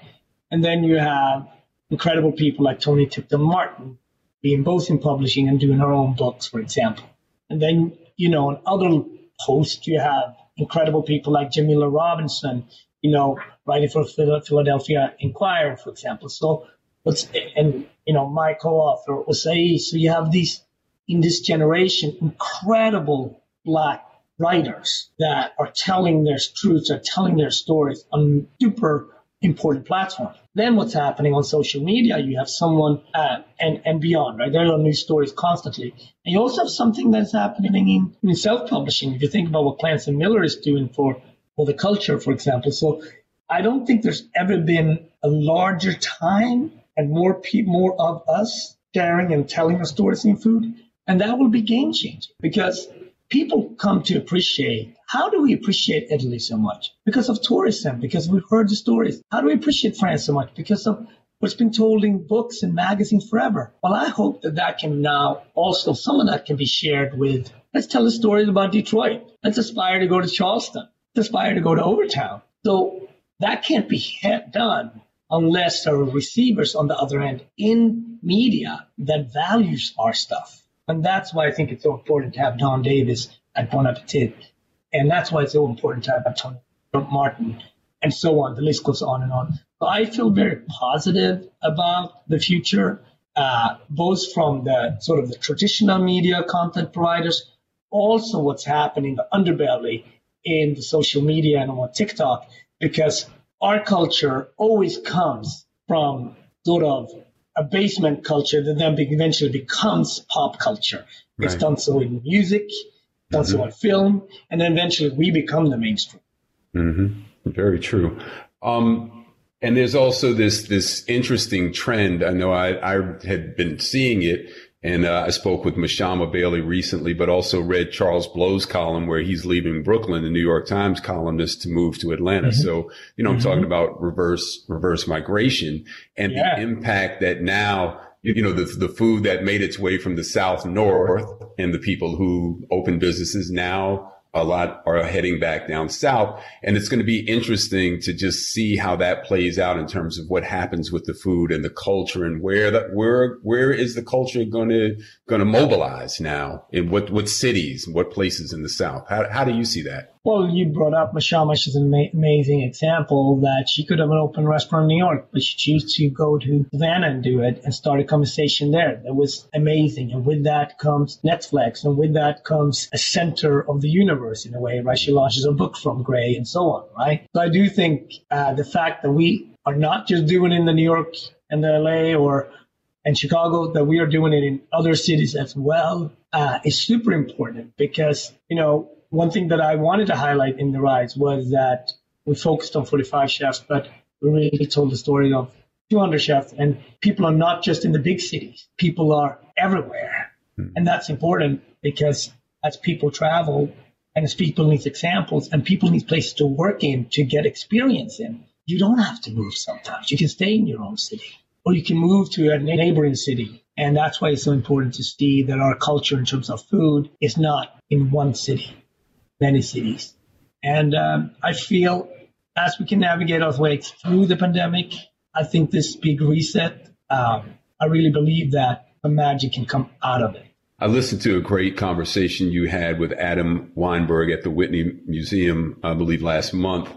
S3: And then you have incredible people like Toni Tipton Martin, being both in publishing and doing her own books, for example. And then, you know, on other posts, you have incredible people like Jamila Robinson. you know, writing for Philadelphia Inquirer, for example. So, and you know, my co-author was say, so you have these in this generation incredible black writers that are telling their truths, are telling their stories on super important platform. Then what's happening on social media? You have someone uh, and and beyond, right? There are new stories constantly, and you also have something that's happening in, in self-publishing. If you think about what Klancy Miller is doing for for the culture, for example. So I don't think there's ever been a larger time and more pe- more of us sharing and telling our stories in food, and that will be game changing because people come to appreciate how do we appreciate Italy so much? Because of tourism, because we've heard the stories. How do we appreciate France so much? Because of what's been told in books and magazines forever. Well, I hope that that can now also, some of that can be shared with, let's tell the stories about Detroit. Let's aspire to go to Charleston. Let's aspire to go to Overtown. So that can't be done unless there are receivers on the other end in media that values our stuff. And that's why I think it's so important to have Dawn Davis at Bon Appetit. And that's why it's so important to have Toni Martin and so on. The list goes on and on. So I feel very positive about the future, uh, both from the sort of the traditional media content providers, also what's happening, the underbelly in the social media and on TikTok, because our culture always comes from sort of a basement culture that then eventually becomes pop culture. Right. It's done so in music, done mm-hmm. so in film, and then eventually we become the mainstream.
S2: Mm-hmm. Very true. Um, and there's also this this interesting trend. I know I, I had been seeing it and uh, I spoke with Mashama Bailey recently, but also read Charles Blow's column where he's leaving Brooklyn, the New York Times columnist, to move to Atlanta. Mm-hmm. So, you know, I'm mm-hmm. talking about reverse, reverse migration and yeah. the impact that now, you know, the, the food that made its way from the South North and the people who open businesses now a lot are heading back down south. And it's going to be interesting to just see how that plays out in terms of what happens with the food and the culture and where that, where, where is the culture going to, going to mobilize now in what, what cities, what places in the south? How, how do you see that?
S3: Well, you brought up Michelle. She's an amazing example that she could have an open restaurant in New York, but she chose to go to Savannah and do it and start a conversation there. That was amazing. And with that comes Netflix, and with that comes a center of the universe in a way, right? She launches a book from Grey and so on, right? So I do think uh, the fact that we are not just doing it in the New York and the LA or and Chicago, that we are doing it in other cities as well, uh, is super important because, you know, one thing that I wanted to highlight in the rise was that we focused on 45 chefs, but we really told the story of 200 chefs. And people are not just in the big cities; people are everywhere, mm. and that's important because as people travel and as people need examples and people need places to work in to get experience in, you don't have to move. Sometimes you can stay in your own city, or you can move to a neighboring city. And that's why it's so important to see that our culture in terms of food is not in one city many cities. And um, I feel as we can navigate our way through the pandemic, I think this big reset, um, I really believe that the magic can come out of it.
S2: I listened to a great conversation you had with Adam Weinberg at the Whitney Museum, I believe, last month.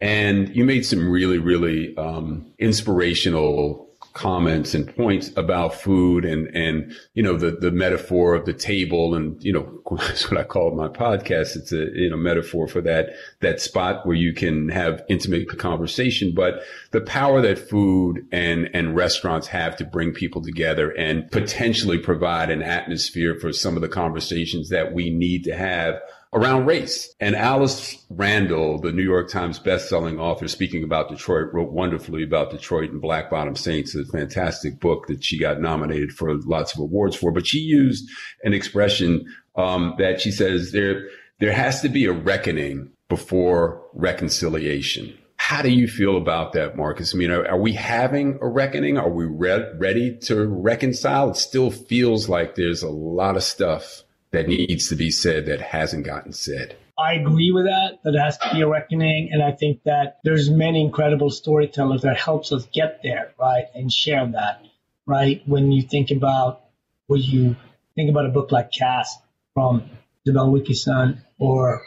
S2: And you made some really, really um, inspirational comments and points about food and, and, you know, the, the metaphor of the table. And, you know, that's what I call my podcast. It's a, you know, metaphor for that, that spot where you can have intimate conversation, but the power that food and, and restaurants have to bring people together and potentially provide an atmosphere for some of the conversations that we need to have around race. And Alice Randall, the New York Times bestselling author, speaking about Detroit, wrote wonderfully about Detroit and Black Bottom Saints, a fantastic book that she got nominated for lots of awards for. But she used an expression um, that she says there there has to be a reckoning before reconciliation. How do you feel about that, Marcus? I mean, are, are we having a reckoning? Are we re- ready to reconcile? It still feels like there's a lot of stuff that needs to be said that hasn't gotten said.
S3: I agree with that. That has to be a reckoning, and I think that there's many incredible storytellers that helps us get there, right, and share that, right. When you think about when you think about a book like Caste from Isabel Wilkerson, or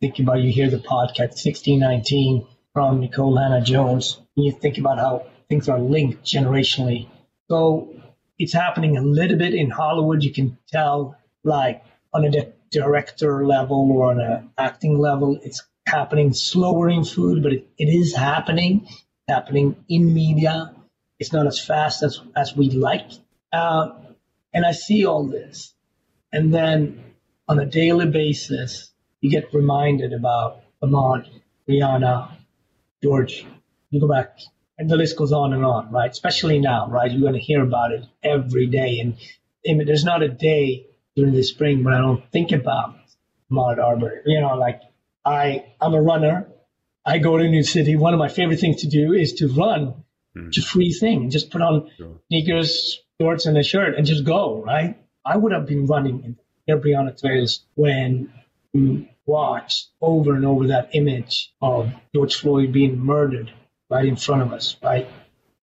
S3: think about you hear the podcast 1619 from Nikole Hannah-Jones. When you think about how things are linked generationally. So it's happening a little bit in Hollywood. You can tell, like on a di- director level or on an acting level, it's happening slower in food, but it, it is happening, happening in media. It's not as fast as, as we'd like. Uh, and I see all this. And then on a daily basis, you get reminded about Ahmaud, Rihanna, George. You go back and the list goes on and on, right? Especially now, right? You're going to hear about it every day. And, and there's not a day during the spring when I don't think about Ahmaud Arbery. You know, like I, I'm a runner. I go to New City. One of my favorite things to do is to run. Mm. It's a free thing. Just put on sure. sneakers, shorts, and a shirt and just go, right? I would have been running in the Brianna trails when we watched over and over that image of George Floyd being murdered right in front of us, right?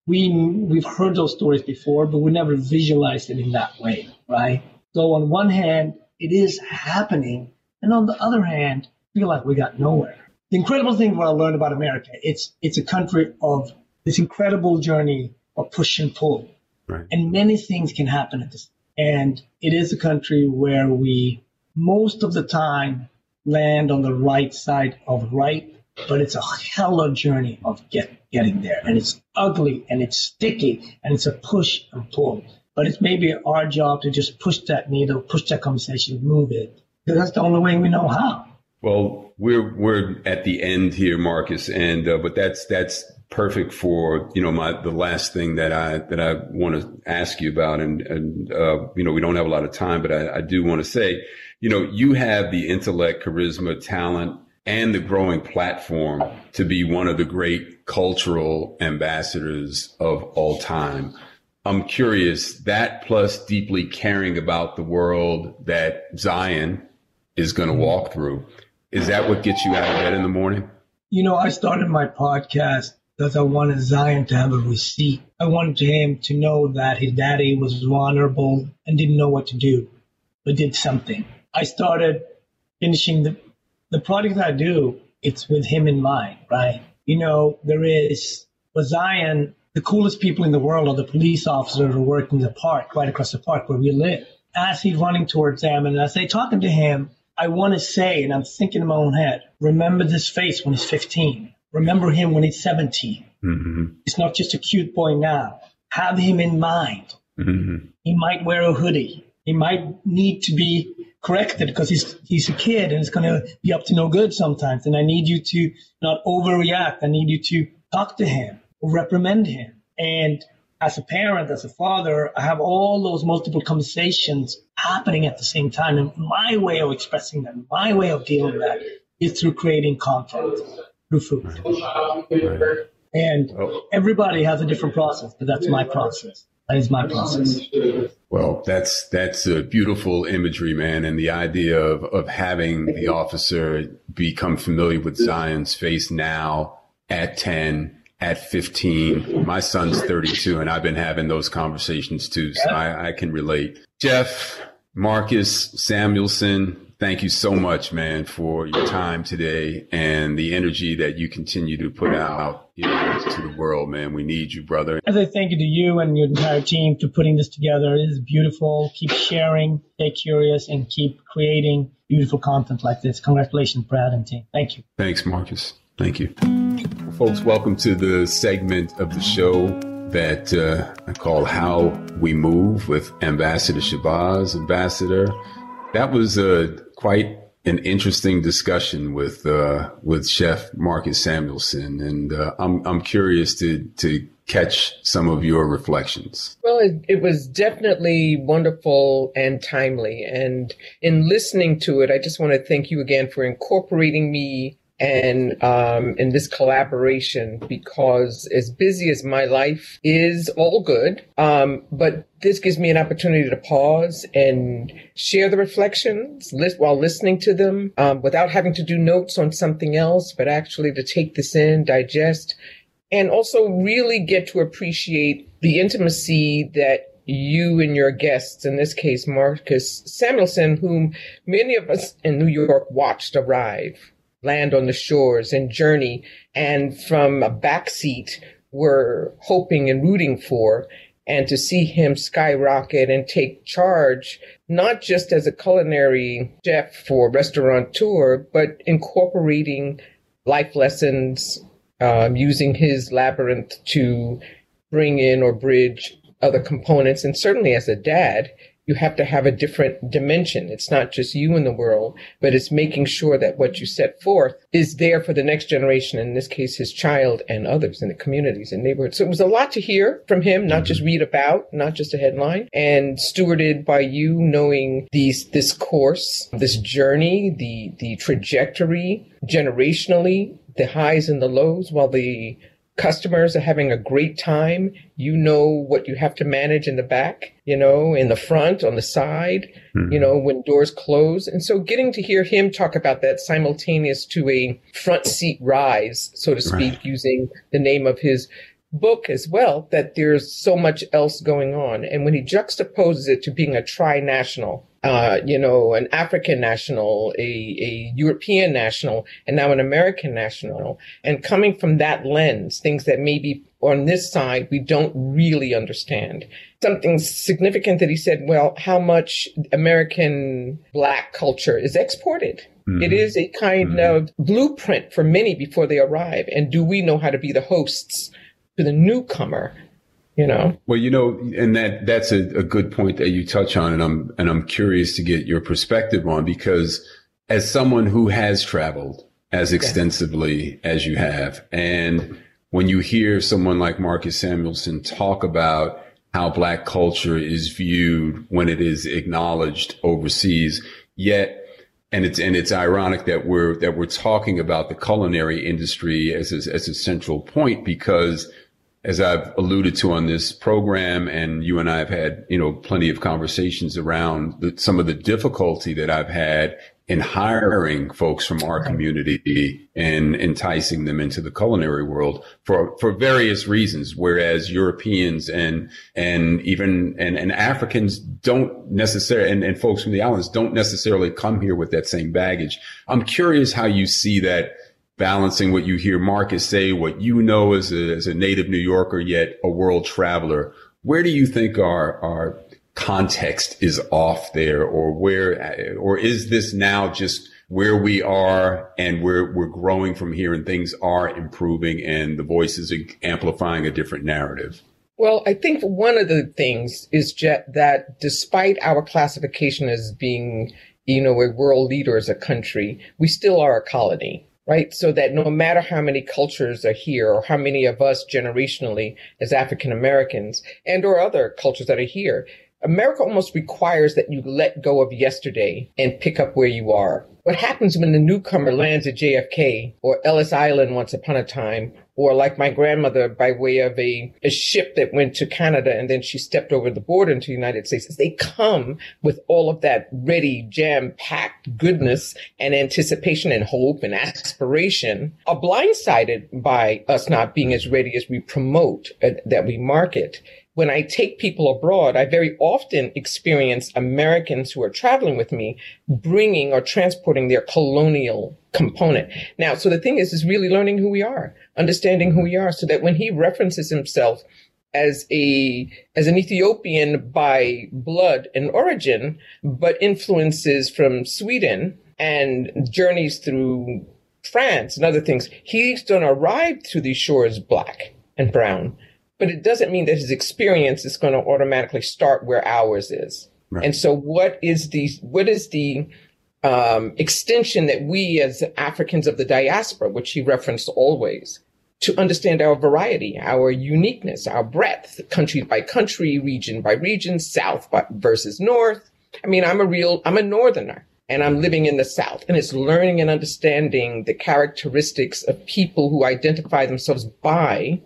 S3: We, we've heard those stories before, but we never visualized it in that way, right? So on one hand, it is happening. And on the other hand, I feel like we got nowhere. The incredible thing what I learned about America, it's, it's a country of this incredible journey of push and pull. Right. And many things can happen at this. And it is a country where we most of the time land on the right side of right but it's a hella journey of get, getting there. And it's ugly and it's sticky and it's a push and pull. But it's maybe our job to just push that needle, push that conversation, move it. Because that's the only way we know how.
S2: Well, we're we're at the end here, Marcus, and uh, but that's that's perfect for you know my the last thing that I that I want to ask you about, and and uh, you know we don't have a lot of time, but I, I do want to say, you know, you have the intellect, charisma, talent, and the growing platform to be one of the great cultural ambassadors of all time. I'm curious that plus deeply caring about the world that Zion is going to walk through. Is that what gets you out of bed in the morning?
S3: You know, I started my podcast because I wanted Zion to have a receipt. I wanted him to know that his daddy was vulnerable and didn't know what to do, but did something. I started finishing the the project I do, it's with him in mind, right? You know, there is with Zion, the coolest people in the world are the police officers who work in the park, right across the park where we live. As he's running towards them, and as they talking to him, I want to say, and I'm thinking in my own head, remember this face when he's 15. Remember him when he's 17. Mm-hmm. He's not just a cute boy now. Have him in mind. Mm-hmm. He might wear a hoodie. He might need to be corrected because he's he's a kid and it's going to be up to no good sometimes. And I need you to not overreact. I need you to talk to him reprimand him. And as a parent, as a father, I have all those multiple conversations happening at the same time. And my way of expressing them, my way of dealing with that is through creating content through food. Right. And oh. everybody has a different process, but that's my process. That is my process.
S2: Well, that's that's a beautiful imagery, man, and the idea of of having the officer become familiar with Zion's face now at ten, at fifteen. My son's thirty two, and I've been having those conversations too, so I, I can relate. Jeff, Marcus Samuelsson, thank you so much, man, for your time today and the energy that you continue to put out you know, to the world, man. We need you, brother.
S3: As I thank you to you and your entire team for putting this together. It is beautiful. Keep sharing, stay curious, and keep creating beautiful content like this. Congratulations, Brad and team. Thank you.
S2: Thanks, Marcus. Thank you. Folks, welcome to the segment of the show that uh, I call How We Move with Ambassador Shabazz. Ambassador, that was a quite an interesting discussion with uh, with Chef Marcus Samuelsson, and uh, I'm I'm curious to to catch some of your reflections.
S4: Well, it, it, was definitely wonderful and timely, and in listening to it, I just want to thank you again for incorporating me and um, in this collaboration because as busy as my life is all good um, but this gives me an opportunity to pause and share the reflections list, while listening to them um, without having to do notes on something else but actually to take this in digest and also really get to appreciate the intimacy that you and your guests, in this case, Marcus Samuelsson, whom many of us in New York watched arrive land on the shores and journey. And from a back seat, we're hoping and rooting for. And to see him skyrocket and take charge, not just as a culinary chef for restaurateur, but incorporating life lessons, um, using his labyrinth to bring in or bridge other components. And certainly as a dad, you have to have a different dimension. It's not just you in the world, but it's making sure that what you set forth is there for the next generation, in this case, his child and others in the communities and neighborhoods. So it was a lot to hear from him, not mm-hmm. just read about, not just a headline, and stewarded by you knowing these, this course, this mm-hmm. journey, the, the trajectory generationally, the highs and the lows, while the customers are having a great time. You know what you have to manage in the back, you know, in the front, on the side, mm-hmm. you know, when doors close. And so getting to hear him talk about that simultaneous to a front seat rise, so to speak, right. using the name of his book as well, that there's so much else going on. And when he juxtaposes it to being a tri-national, uh, you know, an African national, a, a European national, and now an American national. And coming from that lens, things that maybe on this side we don't really understand. Something significant that he said, well, how much American black culture is exported. Mm-hmm. It is a kind mm-hmm. of blueprint for many before they arrive. And do we know how to be the hosts to the newcomer you know?
S2: Well you know and that that's a, a, good point that you touch on and i'm and i'm curious to get your perspective on because as someone who has traveled as extensively as you have and when you hear someone like marcus Samuelsson talk about how black culture is viewed when it is acknowledged overseas yet and it's and it's ironic that we're that we're talking about the culinary industry as a, as a central point because as I've alluded to on this program, and you and I have had, you know, plenty of conversations around the, some of the difficulty that I've had in hiring folks from our community and enticing them into the culinary world for, for various reasons. Whereas Europeans and, and even, and, and Africans don't necessarily, and, and folks from the islands don't necessarily come here with that same baggage. I'm curious how you see that balancing what you hear Marcus say, what you know as a, as a native New Yorker, yet a world traveler. Where do you think our, our context is off there or where, or is this now just where we are and we're, we're growing from here and things are improving and the voices are amplifying a different narrative?
S4: Well, I think one of the things is that despite our classification as being, you know, a world leader as a country, we still are a colony right? So that no matter how many cultures are here or how many of us generationally as African Americans and or other cultures that are here, America almost requires that you let go of yesterday and pick up where you are. What happens when the newcomer lands at JFK or Ellis Island once upon a time, or like my grandmother by way of a, a ship that went to Canada and then she stepped over the border into the United States, they come with all of that ready, jam packed goodness and anticipation and hope and aspiration are blindsided by us not being as ready as we promote, uh, that we market. When I take people abroad, I very often experience Americans who are traveling with me bringing or transporting their colonial component. Now, so the thing is, is really learning who we are, understanding who we are so that when he references himself as a, as an Ethiopian by blood and origin, but influences from Sweden and journeys through France and other things, he's going to arrive to these shores black and brown but it doesn't mean that his experience is going to automatically start where ours is. Right. And so what is the, what is the, um, extension that we as Africans of the diaspora, which he referenced always, to understand our variety, our uniqueness, our breadth, country by country, region by region, South by, versus North. I mean, I'm a real, I'm a Northerner and I'm living in the South and it's learning and understanding the characteristics of people who identify themselves by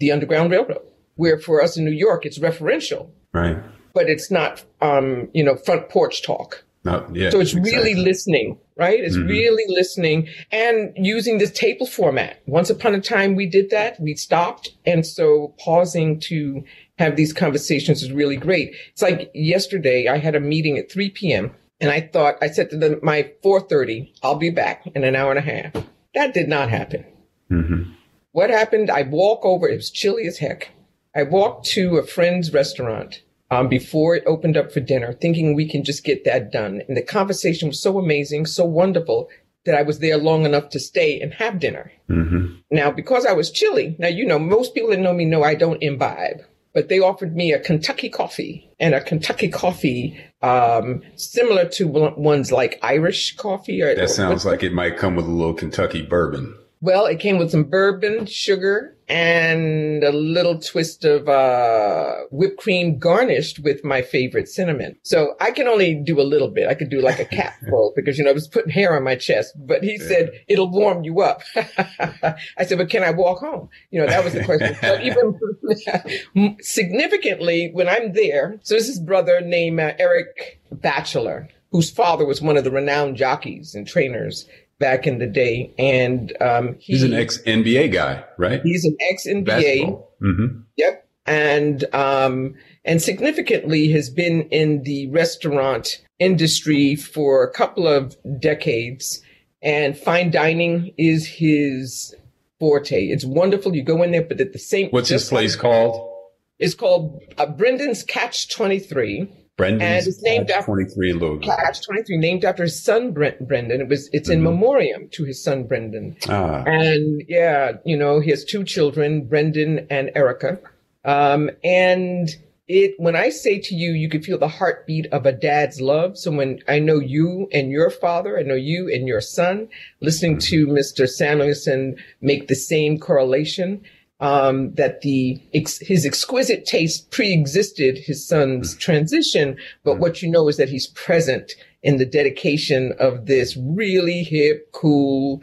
S4: the Underground Railroad, where for us in New York, it's referential.
S2: Right.
S4: But it's not, um, you know, front porch talk.
S2: No, yeah,
S4: so it's exactly. really listening, right? It's mm-hmm. really listening and using this table format. Once upon a time, we did that. We stopped. And so pausing to have these conversations is really great. It's like yesterday, I had a meeting at 3 p.m. And I thought, I said to them, my 4.30, I'll be back in an hour and a half. That did not happen. Mm-hmm. What happened? I walk over, it was chilly as heck. I walked to a friend's restaurant um, before it opened up for dinner, thinking we can just get that done. And the conversation was so amazing, so wonderful that I was there long enough to stay and have dinner. Mm-hmm. Now, because I was chilly, now, you know, most people that know me know I don't imbibe but they offered me a Kentucky coffee and a Kentucky coffee um, similar to ones like Irish coffee.
S2: Or, that sounds like it might come with a little Kentucky bourbon.
S4: Well, it came with some bourbon, sugar, and a little twist of uh, whipped cream garnished with my favorite cinnamon. So I can only do a little bit. I could do like a capful because, you know, I was putting hair on my chest. But he yeah. said, it'll warm you up. I said, but can I walk home? You know, that was the question. but even significantly, when I'm there, so this is brother named uh, Eric Batchelor whose father was one of the renowned jockeys and trainers back in the day. And um,
S2: he, he's an ex NBA guy, right?
S4: He's an ex NBA. Mm-hmm. Yep. And um, and significantly has been in the restaurant industry for a couple of decades. And fine dining is his forte. It's wonderful. You go in there, but at the same.
S2: What's his place called?
S4: It's called uh, Brendan's Catch Twenty Three.
S2: Brendan's and it's named after 23 in Louisville.
S4: Catch 23, named after his son Brendan. It was it's mm-hmm. in memoriam to his son Brendan. Ah. And yeah, you know, he has two children, Brendan and Erica. Um, and it when I say to you, you can feel the heartbeat of a dad's love. So when I know you and your father, I know you and your son, listening to Mr. Samuelsson make the same correlation um, that the ex- his exquisite taste pre-existed his son's mm. transition, but mm. what you know is that he's present in the dedication of this really hip, cool,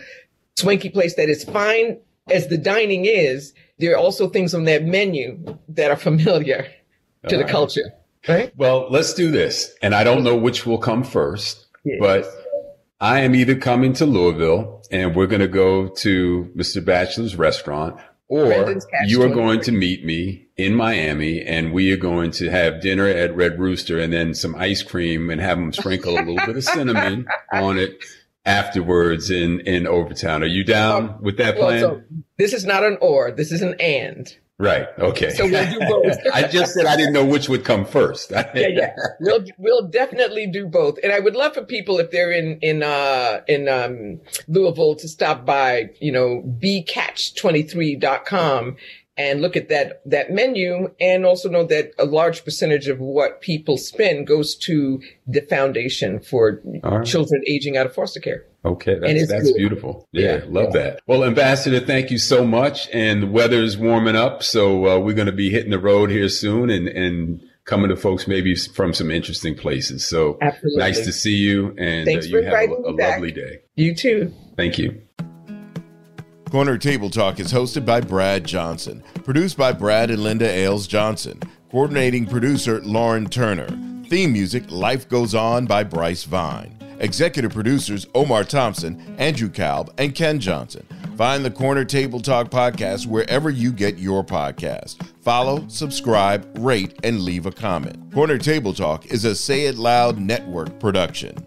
S4: swanky place that is fine as the dining is. There are also things on that menu that are familiar to All the right. culture. Right.
S2: Well, let's do this, and I don't know which will come first, yes. but I am either coming to Louisville and we're going to go to Mr. Batchelor's restaurant, or you are going to meet me in Miami and we are going to have dinner at Red Rooster and then some ice cream and have them sprinkle a little bit of cinnamon on it afterwards in, in Overtown. Are you down um, with that plan? Well, so
S4: this is not an or, this is an and.
S2: Right. Okay.
S4: So we'll do both.
S2: I just said I didn't know which would come first.
S4: yeah, yeah. We'll we'll definitely do both. And I would love for people if they're in in uh in um Louisville to stop by, you know, bcatch23.com and look at that that menu and also know that a large percentage of what people spend goes to the foundation for right. children aging out of foster care.
S2: Okay, that's, that's beautiful. Yeah, yeah love yeah. that. Well, Ambassador, thank you so much. And the weather's warming up, so uh, we're going to be hitting the road here soon and and coming to folks maybe from some interesting places. So Absolutely. nice to see you, and uh, you have a, a lovely day.
S4: You too.
S2: Thank you.
S1: Corner Table Talk is hosted by Brad Johnson, produced by Brad and Linda Ailes Johnson, coordinating producer Lauren Turner, theme music Life Goes On by Bryce Vine, executive producers Omar Thompson, Andrew Kalb, and Ken Johnson. Find the Corner Table Talk podcast wherever you get your podcast. Follow, subscribe, rate, and leave a comment. Corner Table Talk is a Say It Loud Network production.